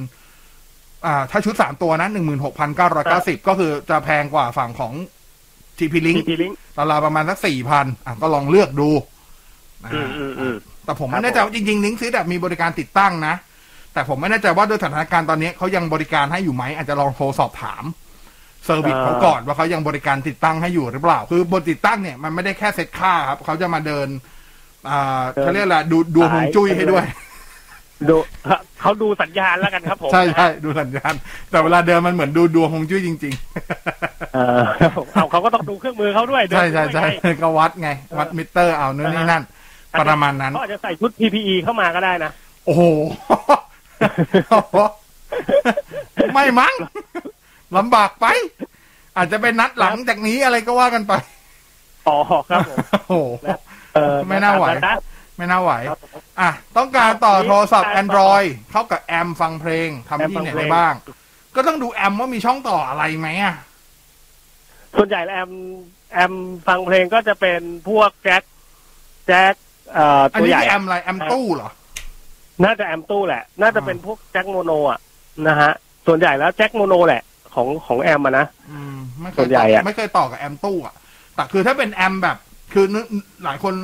อ่า ถ้าชุด 3 ตัวนะ16,990 ก็คือจะแพงกว่าฝั่งของ TP Link ทีพีลิงราวๆประมาณสัก 4,000อะก็ลองเลือกดูอ่าอืมอืมอืม ครับ แต่ผมครัไม่บแน่ใจว่าจริงๆ Linksys แบบมีบริการติดตั้งนะ แต่ผมไม่แน่ใจว่าด้วยสถานการณ์ตอนนี้เขายังบริการให้อยู่ไหมอาจจะลองโทรสอบถาม service เขาก่อนว่าเขายังบริการติดตั้งให้อยู่หรือเปล่า คือบนติดตั้งเนี่ยมันไม่ได้แค่เซ็ตค่าครับเขาจะมาเดินอ่าเขาเรียกอะไรดูดูฮวงจุ้ยให้ด้วยดูเขาดูสัญญาณแล้วกันครับผมใช่ใช่ดูสัญญาณ แต่เวลาเดินมันเหมือนดูดวงฮวงจุ้ยจริงเออเอาเขาก็ต้องดูเครื่องมือเขาด้วยๆใช่ใช่ใช่เดินด้วยไงก็วัดไง วัดมิเตอร์เอานู่นนี่นั่น ประมาณนั้นเขาอาจจะใส่ชุด PPE เข้ามาก็ได้นะ โอ้โห ไม่มั้ง ลำบากไป อาจจะเป็นนัดหลังจากนี้อะไรก็ว่ากันไป อ๋อครับผมโอ้โหเออไม่น่าไหวนะไม่น่าไหวครับอะ ต้องการต่อโทรศัพท์ครับ Android เข้ากับแอมฟังเพลงทำแอมที่ฟังไหนเพลงได้บ้าง ก็ต้องดูแอมว่ามีช่องต่ออะไรไหมอะ ส่วนใหญ่แล้วแอมแอมฟังเพลงก็จะเป็นพวกแจ็คแจ็คเอ่ออันตัวนี้ใหญ่คือแอมอะไรแอมตู้เหรอ น่าจะแอมตู้แหละ น่าจะเป็นพวกแจ็คโมโนอะนะฮะ ส่วนใหญ่แล้วแจ็คโมโนแหละ ของของ amp อะนะอืมส่วนใหญ่ไม่เคยต่ออะ ไม่เคยต่อกับแอมตู้อะแต่คือถ้าเป็นแอมแบบ คือนึกหลายคน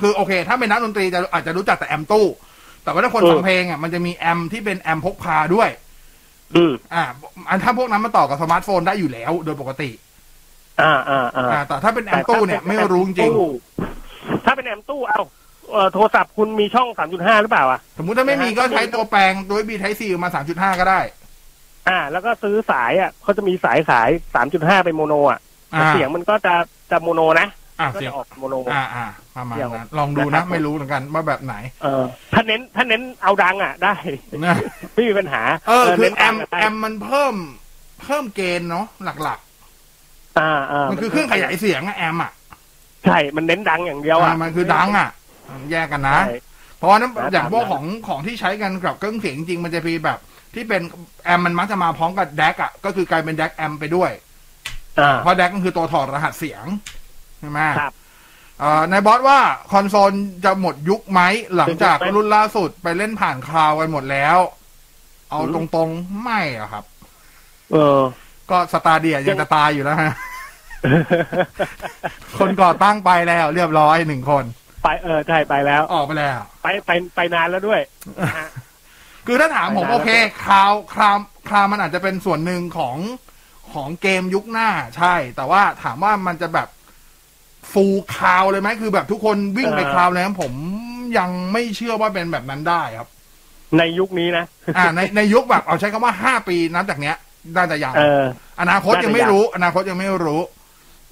คือโอเค ถ้าเป็นนักดนตรีจะอาจจะรู้จักแต่ amp ตู้ แต่ว่าถ้าคนฟังเพลงอะมันจะมีแอมที่เป็นแอมพกพาด้วย อืมอ่า อันถ้าพวกนั้นมาต่อกับสมาร์ทโฟนได้อยู่แล้ว โดยปกติ อ่าอ่าอ่า อ่า แต่ถ้าเป็น amp ตู้เนี่ยไม่รู้จริงถ้าเป็น amp ตู้ เอ้าเอ่อโทรศัพท์คุณมีช่อง 3.5 หรือเปล่าอะ สมมุติถ้าไม่มีก็ใช้ตัวแปลงตัว USB Type-C มาสามจุดห้าก็ได้ อ่า แล้วก็ซื้อสายอะเขาจะมีสายขาย3.5เป็นโมโนอะอ่าเสียงมันก็จะจะโมโนนะอ่าก็เสียงจะออกโมโนอ่าอ่าประมาณเดี๋ยวนั้นลองดูนะครันะบไม่รู้เหมือนกันว่าแบบไหน เออถ้าเน้นถ้าเน้นเอาดังอะได้นะไม่มีปัญหา เออคือน้นแอดังมะได้แอมมันเพิ่มเพิ่มเกณฑ์เนาะหลักอ่าอ่าๆมันคือเครื่องขยายเสียงอะแอมอะใช่มันเน้นดังอย่างเดียวอะอ่ามันคือดังอะแยกกันนะใช่เพราะว่านั้นนะอย่างพวกตามนั้นของของที่ใช้กันกับเครื่องเสียงจริงๆมันจะมีแบบ ที่เป็น amp มันมักจะมาพร้อมกับ DAC อะก็คือกลายเป็น DAC amp ไปด้วยอ่าเพราะ DAC ก็คือตัวถอดรหัสเสียงใช่ไหมครับเอ่อนายบอสว่าคอนโซลจะหมดยุคไหมหลังจากเป็นยุคไหมรุ่นล่าสุดไปเล่นผ่าน cloud กันหมดแล้ว อืม เอาตรงๆ ไม่อะครับ เออ ก็ Stadia ยังจะตายอยู่แล้วฮะ คนก่อตั้งไปแล้วเรียบร้อยหนึ่งคน ไปเออใช่ไปแล้วออกไปแล้ว ไปไปไปนานแล้วด้วยนะฮะ คือถ้าถามผมไปนานแล้วโอเคคราวคราวคราวมันอาจจะเป็นส่วนหนึ่งของของเกมยุคหน้าใช่ แต่ว่าถามว่ามันจะแบบฟูลคราวเลยไหมคือแบบทุกคนวิ่งไปคราวเลยผมยังไม่เชื่อว่าเป็นแบบนั้นได้ครับ ในยุคนี้นะอ่าในในยุคแบบเอาใช้คำว่าห้าปีนับจากเนี้ยน่าจะยังเอออนาคตยังไม่รู้ อนาคตยังไม่รู้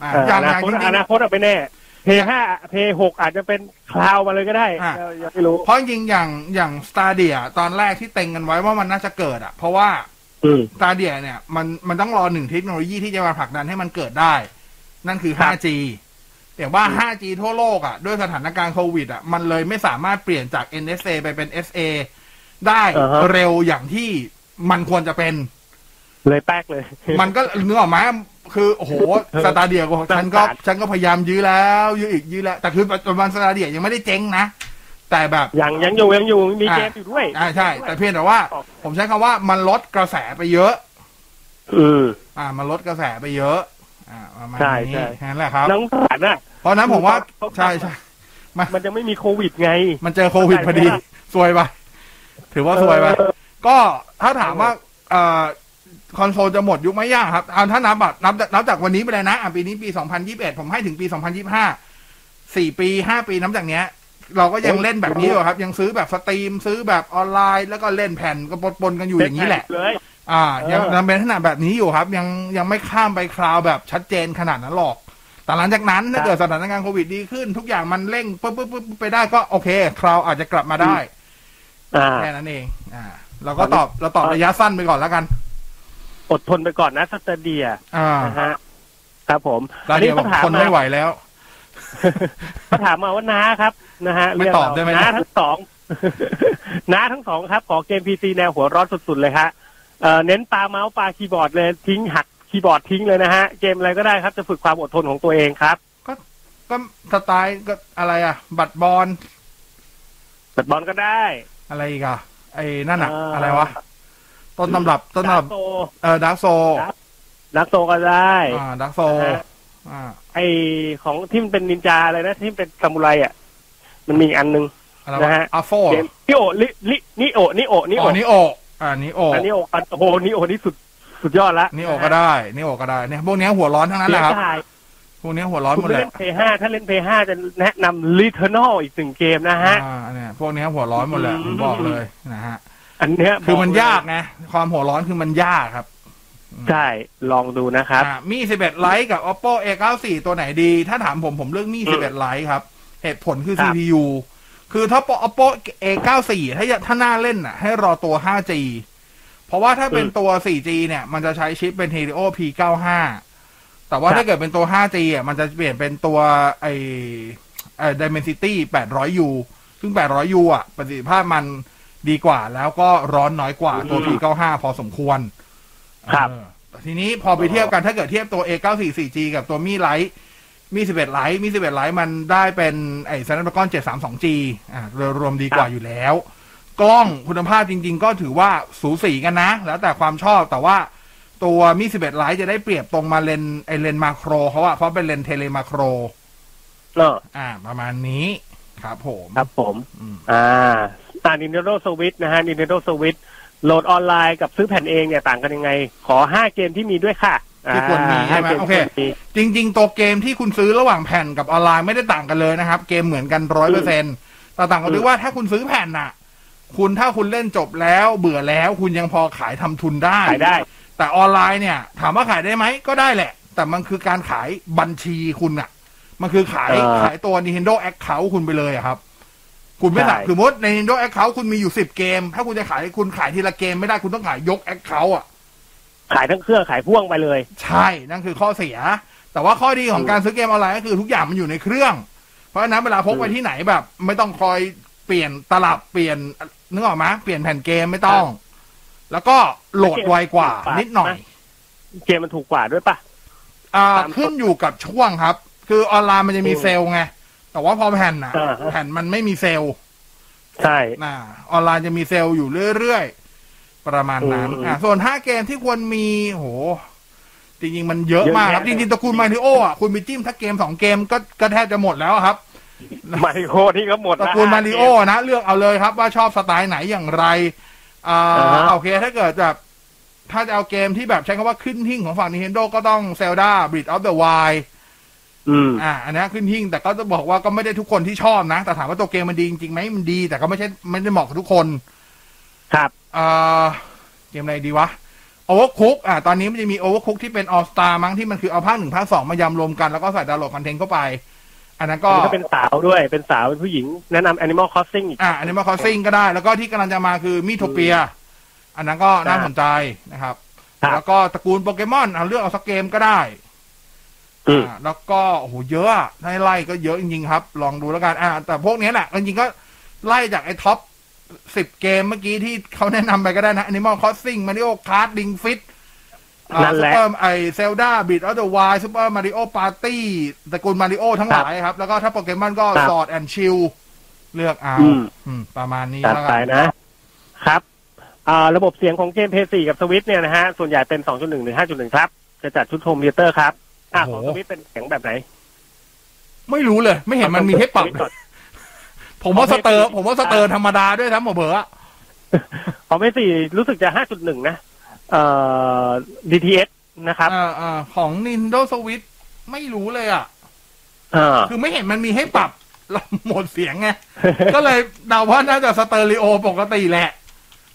อ่าเอออย่างออนาย่างคตจริองนาคตเอาไปแน่ เพย์ห้าเพย์หกอาจจะเป็นคลาวมาเลยก็ได้อะเรายังไม่รู้ๆเพราะจริงๆอย่างอย่างสตาเดียตอนแรกที่เต็งกันไว้ว่ามันน่าจะเกิดอะ เพราะว่าอืมสตาเดียเนี่ย มันมันต้องรอหนึ่งเทคโนโลยีที่จะมาผลักดันให้มันเกิดได้ นั่นคือครับ 5G แต่ว่า 5G ทั่วโลกอะ ด้วยสถานการณ์โควิดอะ มันเลยไม่สามารถเปลี่ยนจาก NSA ไปเป็น SA ได้อ่าฮะเร็วอย่างที่มันควรจะเป็น เลยแป๊กเลย มันก็นึกออกไหม คือโอ้โหสตาเดียก็ฉันก็สตาร์ทฉันก็พยายามยื้อแล้วยื้ออีกยื้อแล้วแต่คือปัจจุบันสตาเดียยังไม่ได้เจ๊งนะแต่แบบยังยังอยู่ยังอยู่มีอะเกมอยู่ด้วยอ่าใช่ แต่เพียงแต่ว่าออกผมใช้คำว่ามันลดกระแสไปเยอะอืมอ่า มันลดกระแสไปเยอะ อ่าประมาณใช่นี้ใช่แค่นั้นแหละครับน้องสารน่ะเพราะฉะนั้นผมว่าเขาใช่ใช่มันยังไม่มีโควิดไง มันเจอโควิดพอดีเข้าใจไหมล่ะซวยไปถือว่าซวยไปเออก็ถ้าถามว่าเอ่อ คอนโซลจะหมดยุคไม่ยากครับเอาถ้านับแบบนับนับจากวันนี้ไปเลยนะอะปีนี้ปี 2021 ผมให้ถึงปี 2025สี่ปี 5 ปีนับจากเนี้ย เราก็ยังเล่นแบบนี้อยู่ครับ ยังซื้อแบบ stream ซื้อแบบออนไลน์ แล้วก็เล่นแผ่นก็ปนๆกันอยู่อย่างนี้แหละเลยอ่า ยังเออยังเป็นขนาดแบบนี้อยู่ครับ ยังยังไม่ข้ามไป cloud แบบชัดเจนขนาดนั้นหรอกแต่หลังจากนั้นถ้าเกิดสถานการณ์โควิดดีขึ้น ทุกอย่างมันเร่งปุ๊บปุ๊บปุ๊บไปได้ก็โอเค cloud อาจจะกลับมาได้อ่าแค่นั้นเอง อ่า เราก็ตอบเราตอบระยะสั้นไปก่อนแล้วกัน อดทนไปก่อนนะ Stadia อ่านะฮะครับผมตอนนี้บอกเขาถามคนมาไม่ไหวแล้วเขาถามมาว่าน้าครับนะฮะไม่ตอบได้ไหมน้าทั้งสองน้าทั้งสองครับ ขอเกม PC แนวหัวร้อนสุดๆเลยฮะเอ่อเน้นปาเมาส์ปาคีย์บอร์ดเลยทิ้งหักคีย์บอร์ดทิ้งเลยนะฮะ เกมอะไรก็ได้ครับจะฝึกความอดทนของตัวเองครับ ก็สไตล์ก็อะไรอะ บัตรบอลเปิดบอลก็ได้ อะไรอีกอะไอ้นั่นอะเอ่อออะไรวะ ต้นตำรับต้นตำรับดาร์กโซเออดักโซดักโซก็ได้อ่าดักโซนะฮะอ่าไอของที่มันเป็นนินจาอะไรนะที่เป็นซามูไรอะ มันมีอีกอันหนึงอะไรนะวะฮะอาโฟเกมนิโอลิลินิโอนิโอนิอ๋โออนิโออ่านิโออันนิโออันโอ้โหนิโอนี่สุดสุดยอดละ Nioh ก็ได้ Nioh ก็ได้เนี่ยพวกเนี้ยหัวร้อนทั้งนั้นแหเสียละครับดายพวกเนี้ยหัวร้อนหมดเลยเล่น Play ห้าถ้าเล่น Play ห้าจะแนะนำ Returnal อีกหนึ่งเกมนะฮะอ่าเนี่ยพวกเนี้ยหัวร้อนหมดเลยอืมผมบอกเลยนะฮะ อันเนี้ยคือมันบเลยากไงความหัวร้อนคือมันยากครับ ใช่ ลองดูนะครับอ่า Mi 11 Lite กับ OPPO A94 ตัวไหนดี ถ้าถามผมผมเลือก Mi อืม11 Lite ครับ เหตุผลคือครับ CPU คือถ้า oppo a 9 4ถ้าถ้าหน้าเล่นน่ะ ให้รอตัว 5G เพราะว่าถ้าเป็นตัว 4G เนี่ย มันจะใช้ชิปเป็น Helio P95 แต่ว่าครับถ้าเกิดเป็นตัว 5G อะมันจะเปลี่ยนเป็นตัวไอไอ Dimensity 800U ซึ่ง 800U อะประสิทธิภาพมัน ดีกว่า แล้วก็ร้อนน้อยกว่าตัว P95 พอสมควรครับเออแต่ทีนี้พอไปเทียบกันถ้าเกิดเทียบตัว A94 4G กับตัวมีไลท์มี11ไลท์มี11ไลท์มันได้เป็นไอ้ Snapdragon 732G อ่ารวมดีกว่าอยู่แล้ว กล้องคุณภาพจริง ๆ ก็ถือว่าสูสีกันนะ แล้วแต่ความชอบแต่ว่าตัว Mi 11 Lite จะได้เปรียบตรงมาเลนส์ไอเลนส์ macro เขาอะเพราะเป็นเลนส์ telemacro เนอะอ่า ประมาณนี้ ครับผม ครับผมอืม อ่าอ่า Nintendo Switch นะฮะ Nintendo Switch โหลดออนไลน์กับซื้อแผ่นเองเนี่ยต่างกันยังไง ขอห้าเกมที่มีด้วยค่ะที่ควรมีใช่ไหมห้าเกโอเคที่ควรมีจริง ๆ ตัวเกมที่คุณซื้อระหว่างแผ่นกับออนไลน์ไม่ได้ต่างกันเลยนะครับ เกมเหมือนกันร้อยเปอร์เซ็นต์แต่ต่างกันที่ว่าถ้าคุณซื้อแผ่นน่ะ คุณถ้าคุณเล่นจบแล้วเบื่อแล้วคุณยังพอขายทำทุนได้ขายได้ แต่ออนไลน์เนี่ย ถามว่าขายได้ไหมก็ได้แหละ แต่มันคือการขายบัญชีคุณอะมันคือขายเออขายตัว Nintendo Account คุณไปเลยอะครับ คุณไม่ใช่สามคือมดใน Nintendo Account คุณมีอยู่สิบเกม ถ้าคุณจะขายคุณขายทีละเกมไม่ได้คุณต้องขายยก Account อะขายทั้งเครื่องขายพ่วงไปเลย ใช่นั่นคือข้อเสีย แต่ว่าข้อดีของการซื้อเกมออนไลน์ก็คือทุกอย่างมันอยู่ในเครื่อง เพราะฉะนั้นเวลาพกไปที่ไหนแบบ ไม่ต้องคอยเปลี่ยนตลับเปลี่ยนนึกออกไหมเปลี่ยนแผ่นเกมไม่ต้อง แล้วก็โหลดไวกว่า นิดหน่อย เกมมันถูกกว่าด้วยปะ อ่าตาม ขึ้นอยู่กับช่วงครับ คือออนไลน์มันจะมีเซลล์ไง แต่ว่าพอแผ่นน่ะอ่าฮะแผ่นมันไม่มีเซลล์ใช่น่ะออนไลน์จะมีเซลล์อยู่เรื่อยๆ ประมาณนั้นอืมอ่าส่วนห้าเกมที่ควรมีโหจริงๆ มันเยอะมากครับเยจอะแยะริงๆตระกูลมาริโออะคุณไปจิ้มถ้าเกมสองเกมก็ก็แทบจะหมดแล้วครับมาริโอที่ก็หมดตระกูลมาริโอนะเลือกเอาเลยครับว่าชอบสไตล์ไหนอย่างไรอ่าอ่าฮะโอเคถ้าเกิดแบบถ้าจะเอาเกมที่แบบใช้คำว่าขึ้นหิ่งของฝั่ง Nintendo ก็ต้อง Zelda Breath of the Wild อืมอ่า อันนี้ขึ้นหิ่งแต่ก็จะบอกว่าก็ไม่ได้ทุกคนที่ชอบนะ แต่ถามว่าตัวเกมมันดีจริงๆไหมมันดี แต่ก็ไม่ใช่ไม่ได้เหมาะกับทุกคน ครับอ่าเกมอะไรดีวะ Overcook อ่าตอนนี้มันจะมี Overcook ที่เป็น All Star มั้งที่มันคือเอาภาคหนึ่งภาคสองมายำรวมกันแล้วก็ใส่ดาวน์โหลดคอนเทนต์เข้าไป อันนั้นก็ก็เป็นสาวด้วยเป็นสาวเป็นผู้หญิง แนะนำ Animal Crossing อีกอ่า Animal Crossing ก็ได้ แล้วก็ที่กำลังจะมาคือมีโทเปีย อันนั้นก็น่าสนใจนะครับครับ แล้วก็ตระกูลโปเกมอนเอาเลือกเอาสักเกมก็ได้อืมอ่า แล้วก็โอ้โหเยอะอะให้ไล่ก็เยอะจริงๆครับ ลองดูแล้วกันอ่า แต่พวกเนี้ยแหละจริงๆก็ไล่จากไอ้ top สิบเกมเมื่อกี้ที่เขาแนะนำไปก็ได้นะ Animal Crossing Mario Kart Ring Fit นั่นแหละซูเปอร์ไอ Zelda Breath of the Wild Super Mario Party ตระกูลมาริโอทั้งหลายครับ แล้วก็ถ้า Pokémon ก็ครับ Sword and Shield เลือกเอาอืมอืมประมาณนี้จัดแล้วไปกันนะ ครับอ่าระบบเสียงของเกม Play สี่กับสวิตเนี่ยนะฮะ ส่วนใหญ่เป็น 2.1 หรือ 5.1 ครับ จะจัดชุด home theater ครับ อ่าของสวิตเป็นเสียงแบบไหน ไม่รู้เลย ไม่เห็นมันมีให้ปรับสวิตก่อนผมว่าสเตอร์ของผมว่าสเตอร์ธรรมดาด้วยทั้งหมดเบอร์อะของเพย์สี่รู้สึกจะ5.1นะเอ่อ DTS นะครับอ่าอ่าของ Nintendo Switch ไม่รู้เลยอะอ่าคือไม่เห็นมันมีให้ปรับเราหมดเสียงไง ก็เลยเดาว่าน่าจะสเตอริโอปกติแหละ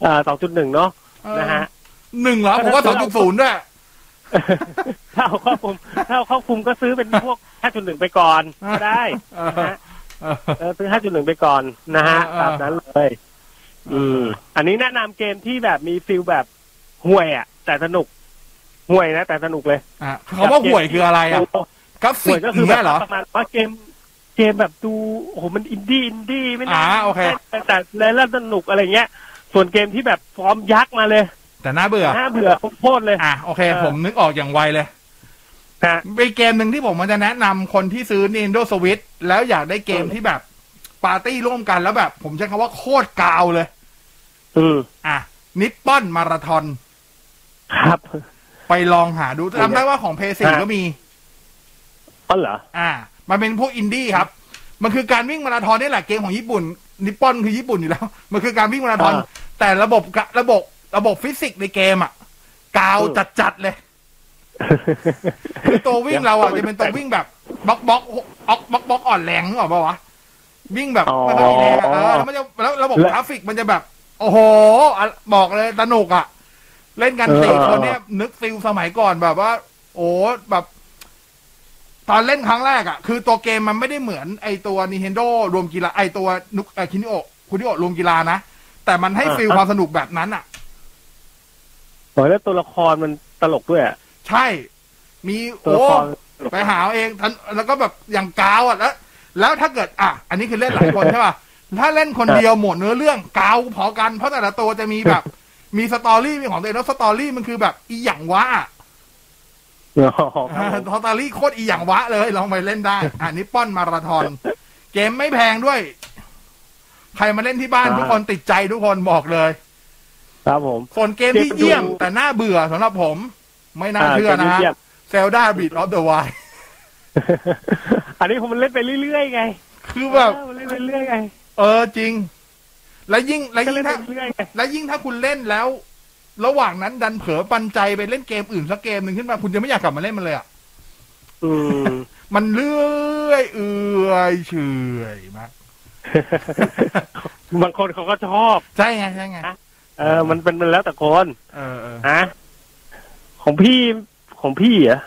อ่า2.1เนาะเออนะฮะหนึ่งเหรอ ผมว่าสองจุดศูนย์ด้วย ถ้าเอาครอบคลุมถ้าเอาครอบคลุมก็ซื้อเป็นพวก 5.1 ไปก่อนก็ได้เออนะฮะเออเออซื้อ 5.1 ไปก่อนนะฮะเออตามนั้นเลย อืม อันนี้แนะนำเกมที่แบบมี feel แบบห่วยอะ แต่สนุกห่วยนะ แต่สนุกเลยอะเขาว่าห่วยคืออะไรอะกราฟิกห่วยกก็อคือย่างแบเงี้ยเหรอก็คือแบบประมาณว่าเกมเกมแบบดูโอ้โหมัน indie indie ไม่น่าอ่าโอเคแต่แต่แล้วสนุกอะไรเงี้ย ส่วนเกมที่แบบฟอร์มยักษ์มาเลย แต่น่าเบื่อน่าเบื่อโคตรเลยอะโอเคเออผมนึกออกอย่างไวเลยฮะเป็นเกมหนึ่งที่ผมมันจะแนะนำคนที่ซื้อ Nintendo Switch แล้วอยากได้เกมที่แบบ ปาร์ตี้ร่วมกันแล้วแบบ ผมใช้คำว่าโคตรกาวเลยอืมอะ Nippon Marathon ครับ ไปลองหาดูจำได้ว่าของ Play สี่ฮะก็มีอ๋อเหรออ่า มันเป็นพวกอินดี้ครับ มันคือการวิ่งมาราธอนนี่แหละเกมของญี่ปุ่น Nippon คือญี่ปุ่นอยู่แล้ว มันคือการวิ่งมาราธอนอ่าแต่ระบบกะระบบ ระบบฟิสิกส์ในเกมอะ กาวอืมจัดๆเลยคือตัววิ่งเราอะจะเป็นตัววิ่งแบบบล็อกบล็อกออกบล็อกบล็อกอ่อนแรงนึกออกปะวะวิ่งแบบอ๋อไม่ค่อยมีแรงอะเออแล้วมันจะแล้วระบบแล้วกราฟิกมันจะแบบ โอ้โหอะบอกเลยสนุกอะ เล่นกันเออสี่คนเนี่ยนึก feel สมัยก่อนแบบว่า โอ้แบบ ตอนเล่นครั้งแรกอะ คือตัวเกมมันไม่ได้เหมือนไอตัว Nintendo รวมกีฬาไอตัวนุกไอคินิโอคุนิโอรวมกีฬานะ แต่มันให้ feel ความสนุกแบบนั้นอะ โอ้ยแล้วตัวละครมันตลกด้วยอะใช่คมีตัวโอ้ละคร ไปหาเอาเองทันแล้วก็แบบอย่างกาวอะแล้วแล้วถ้าเกิด อะ อันนี้คือเล่นหลายคนใช่ป่ะถ้าเล่นคนเดียวหมดเนื้อเรื่องกาวพอกันเพราะแต่ละตัวจะมีแบบ มี story มีของตัวเองแล้ว story มันคือแบบอีหยังวะอะ อ๋อครับผม story โคตรอีหยังวะเลย ลองไปเล่นได้อ่า Nippon Marathon เกมไม่แพงด้วย ใครมาเล่นที่บ้านทุกคนติดใจทุกคนบอกเลย ครับผม ส่วนเกมที่เยี่ยมแต่น่าเบื่อสำหรับผม ไม่น่าเชื่อนะฮะเยี่ยม Zelda Breath of the Wild อันนี้ผมมันเล่นไปเรื่อยๆไง คือแบบเออมันเล่นไปเรื่อยๆไง เออจริง แล้วยิ่งแล้วก็ยิ่เล่นไปถ้าเรื่อยๆไงแล้วยิ่งถ้าคุณเล่นแล้ว ระหว่างนั้นดันเผลอปันใจไปเล่นเกมอื่นสักเกมหนึ่งขึ้นมาคุณจะไม่อยากกลับมาเล่นมันเลยอะอืมมันเลื่อยเอื่อยเฉอยมากบางคนเขาก็ชอบ ใช่ไงใช่ไง เออ มันเป็นมันแล้วแต่คนเออเออนะของพี่ของพี่เหรอะ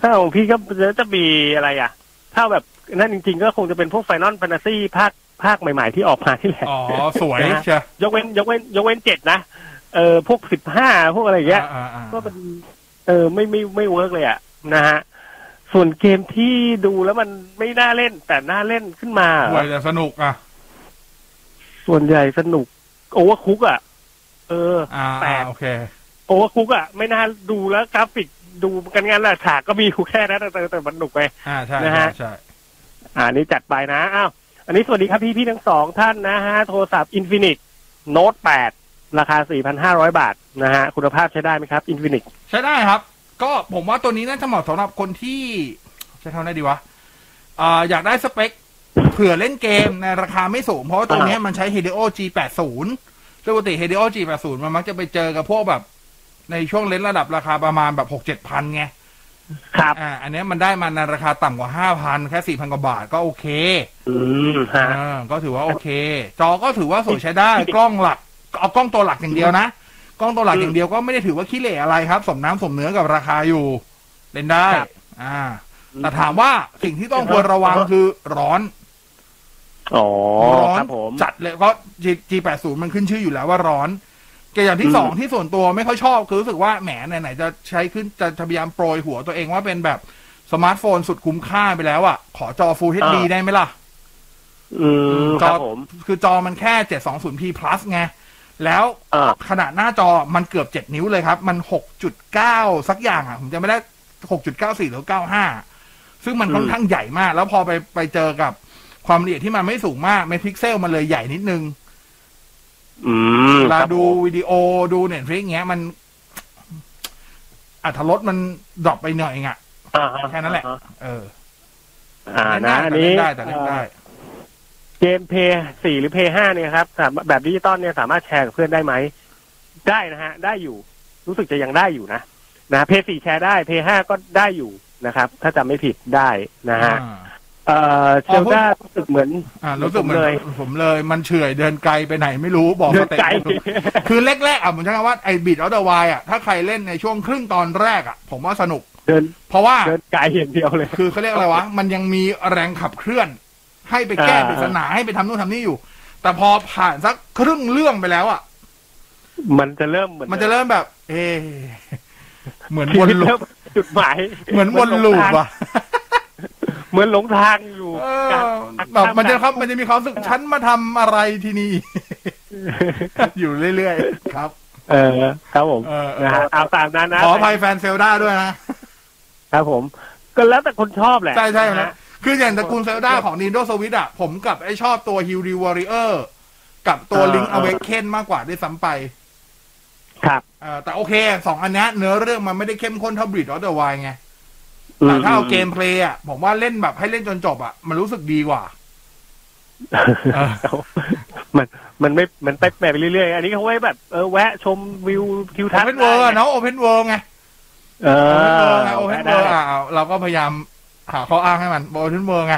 ถ้าของพี่ก็จะจะมีอะไรอะ ถ้าแบบนั่นจริง ๆ ก็คงจะเป็นพวกไฟนอลแฟนตาซีภาคภาคใหม่ ๆ ที่ออกมาที่แหละอ๋อ สวยนะเชียยกเว้น ยกเว้น ยกเว้นเจ็ดนะ เออพวกสิบห้าพวกอะไรอย่างเงี้ยอ่าอ่าก็เป็นเออไม่ไม่ไม่เวิร์กเลยอะนะฮะส่วนเกมที่ดูแล้วมันไม่น่าเล่น แต่น่าเล่นขึ้นมาสวยแต่สนุกอะ ส่วนใหญ่สนุกโอเวอร์คุกอะ เอออ่าแปลอ่ากโอเคโอเวอร์คุกอะไม่น่าดูแล้วกราฟิกดูกันงานละฉากก็มีอยู่แค่นั้นแต่แต่มันหนุกไปอ่าใช่นะใช่ฮะใช่อ่านี่จัดไปนะอ้าวอันนี้สวัสดีครับพี่พี่ๆทั้งสองท่านนะฮะ โทรศัพท์ Infinix Note 8ราคา 4,500 บาทนะฮะ คุณภาพใช้ได้ไหมครับ Infinix ใช้ได้ครับ ก็ผมว่าตัวนี้น่าจะเหมาะสำหรับคนที่ใช้คำได้ดีวะอ่าอยากได้สเปคเผื่อเล่นเกมในราคาไม่สูง เพราะว่าตัวเนี้ยมันใช้ Helio G80 ซึ่งปกติ Helio G80 มันมักจะไปเจอกับพวกแบบ ในช่วงเลนส์ระดับราคาประมาณแบบหกเจ็ดพันไงครับอ่า อันเนี้ยมันได้มาในราคาต่ำกว่าห้าพันแค่สี่พันกว่าบาทก็โอเค อืมฮะอ่าก็ถือว่าโอเค จอก็ถือว่าสวยใช้ได้กล้องหลัก เอากล้องตัวหลักอย่างเดียวนะกล้องตัวหลักอืมอย่างเดียวก็ไม่ได้ถือว่าขี้เหร่อะไรครับ สมน้ำสมเนื้อกับราคาอยู่ เล่นได้ครับอ่า แต่ถามว่าสิ่งที่ต้องควรระวังคือร้อน อ๋อร้อคนรับผมจัดเลยเพราะ G G80 มันขึ้นชื่ออยู่แล้วว่าร้อนเกอย่างที่อืมสองที่ส่วนตัวไม่ค่อยชอบ คือรู้สึกว่าแหมไหนๆจะใช้ขึ้นจะจะพยายามโปรยหัวตัวเองว่าเป็นแบบสมาร์ทโฟนสุดคุ้มค่าไปแล้วอะ ขอจอ Full HD ได้ไหมล่ะ อืมจคอรับผมคือจอมันแค่ 720p plus ไง แล้วอ่าขนาดหน้าจอมันเกือบ7นิ้วเลยครับ มัน 6.9 สักอย่างอะ ผมจะไม่ได้ 6.94 หรือ 95 ซึ่งมันค่อนข้างใหญ่มาก แล้วพอไปไปเจอกับ ความละเอียดที่มันไม่สูงมากเม็ดพิกเซลมันเลยใหญ่นิดนึงอืมเวลาครับดูผมวิดีโอดู Netflix เงี้ย มันอรรถรสมัน drop ไปหน่อยเองอะอ่าฮแค่นั้นแหละอ่าเออ อ่าเล่นนะได้อันแต่นี้เล่นได้แต่เล่นได้เกมเพย์สี่หรือเพย์ห้าเนี่ยครับสามารถแบบดิจิตอลเนี่ยสามารถแชร์กับเพื่อนได้ไหม ได้นะฮะ ได้อยู่ รู้สึกจะยังได้อยู่นะนะเพย์สี่แชร์ได้เพย์ห้าก็ได้อยู่นะครับ ถ้าจำไม่ผิดได้นะฮะอ่า เอ่อ Zelda รู้สึกเหมือนอ่ารู้สึกเหมือนผมเลยผมเลย มันเฉื่อยเดินไกลไปไหนไม่รู้บอกเดิน step ไกลไม่ถูกคือแรกๆอะผมใช้คำว่าไอ้บีดออเดอร์วอะถ้าใครเล่นในช่วงครึ่งตอนแรกอะ ผมว่าสนุกเดินเพราะว่าเดินไกลอย่างเดียวเลย คือเขาเรียกอะไรวะ มันยังมีแรงขับเคลื่อน ให้ไปแก้อ่าปริศนาให้ไปทำนู่นทำนี่อยู่ แต่พอผ่านสักครึ่งเรื่องไปแล้วอะมันจะเริ่มเหมือนมันจะเริ่มแบบ เอะเหมือนชีวนวิตลูเริ่ปมจุดหมายเหมือนวนลูปอะ เหมือนหลงทางอยู่เอกับอแบบมันจะครับมันจะมีความรู้สึกฉันมาทำอะไรที่นี่ อยู่เรื่อยๆครับ เออครับผมเออเออ นะฮะเอาตามนั้นนะขออภัยแฟนเซลดาด้วยนะ ครับผม ก็แล้วแต่คนชอบแหละใช่ใช่นะนะฮะ คืออย่างตระกูลเซลดาของ Nintendo Switch อะ ผมกับไอชอบตัว h i l d Warrior กับตัวอ่า Link Awaken มากกว่าด้วยซ้ำไปครับ เออแต่โอเคสองอันเนี้ยเนื้อเรื่องมันไม่ได้เข้มข้นเท่า Breath of the Wild ไง แต่ถ้าเอาเกมเพลย์อะผมว่าเล่นแบบให้เล่นจนจบอะมันรู้สึกดีกว่าเออมันมันไม่ มันไปแบบไปเรื่อยๆ อันนี้เขาไว้แบบเออแวะชมวิวทิวทัศน์ Open World อะเนาะ Open World ไงเออ open แวะเวิร์ได้อะเราก็พยายามหาข้ออ้างให้มัน open world ไง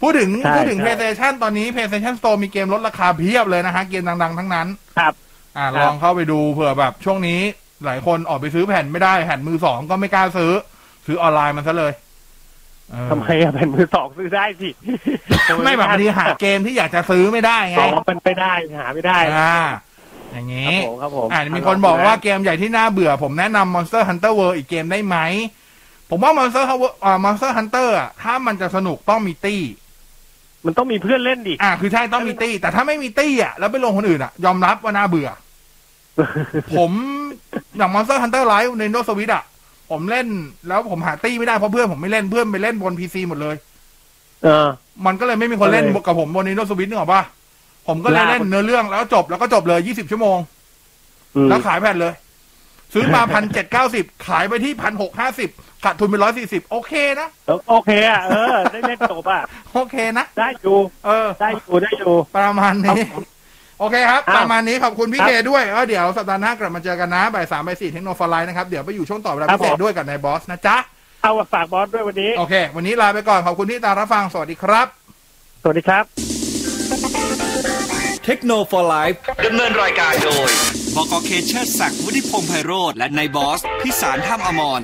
พูดถึงใช่พูดถึงใช่ PlayStation ตอนนี้ PlayStation Store มีเกมลดราคาเพียบเลยนะฮะ เกมดัง ๆ ทั้งนั้น ครับ อ่าครับลองเข้าไปดูเผื่อแบบช่วงนี้ หลายคนออกไปซื้อแผ่นไม่ได้แผ่นมือสองก็ไม่กล้าซื้อ ซื้อออนไลน์มันซะเลยเออทำไมอะเป็นมือสองซื้อได้สิไม่แบบบางทีหาเกมที่อยากจะซื้อไม่ได้ไงอ๋อมันไปได้หาไม่ได้อ่าอย่างคนี้รับผมครับผมอ่ามีคนบอกว่าเกมใหญ่ที่น่าเบื่อ ผมแนะนำ Monster Hunter World อีกเกมได้ไหม ผมว่า Monster Hunter อ่า Monster Hunter อะถ้ามันจะสนุกต้องมีตี้ มันต้องมีเพื่อนเล่นดิอ่าคือใช่ต้องมีตี้ แต่ถ้าไม่มีตี้อะแล้วไปลงคนอื่นอะ ยอมรับว่าน่าเบื่อ ผมอย่าง Monster Hunter Rise ใน Nintendo Switch อะ ผมเล่น แล้วผมหาตี้ไม่ได้เพราะเพื่อนผมไม่เล่นเพื่อนไปเล่นบนพีซีหมดเลย เออ มันก็เลยไม่มีคนเล่นเออกับผมบน Nintendo Switch นึกออกปะผมก็เลยเล่นลากเนื้อเรื่องแล้วก็จบแล้วก็จบเลยยี่สิบชั่วโมงอืมแล้วขายแผ่นเลย ซื้อมาพันเจ็ดเก้าสิบขายไปที่พันหกห้าสิบขาดทุนไปร้อยสี่สิบโอเคนะเออโอเคอะเออ ได้เล่นจบอะ โอเคนะ ได้อยู่ เออ ได้อยู่ได้อยู่ประมาณนี้ โอเคครับอ้าวประมาณนี้ขอบคุณพี่ครับเคด้วยเออเดี๋ยวสัปดาห์หน้ากลับมาเจอกันนะบ่ายสามบ่ายสี่เทคโนโลยีนะครับ เดี๋ยวไปอยู่ช่วงต่อเวลาครัพิบเศษผมด้วยกับนายบอสนะจ๊ะ เอาฝากบอสด้วยวันนี้ โอเค วันนี้ลาไปก่อน ขอบคุณที่ตามรับฟัง สวัสดีครับ สวัสดีครับ เทคโนโลยีดำเนินรายการโดย บกเคเชอร์ศักดิ์วุฒิพงษ์ไพโรธและนายบอส พิสารถ้ำอมร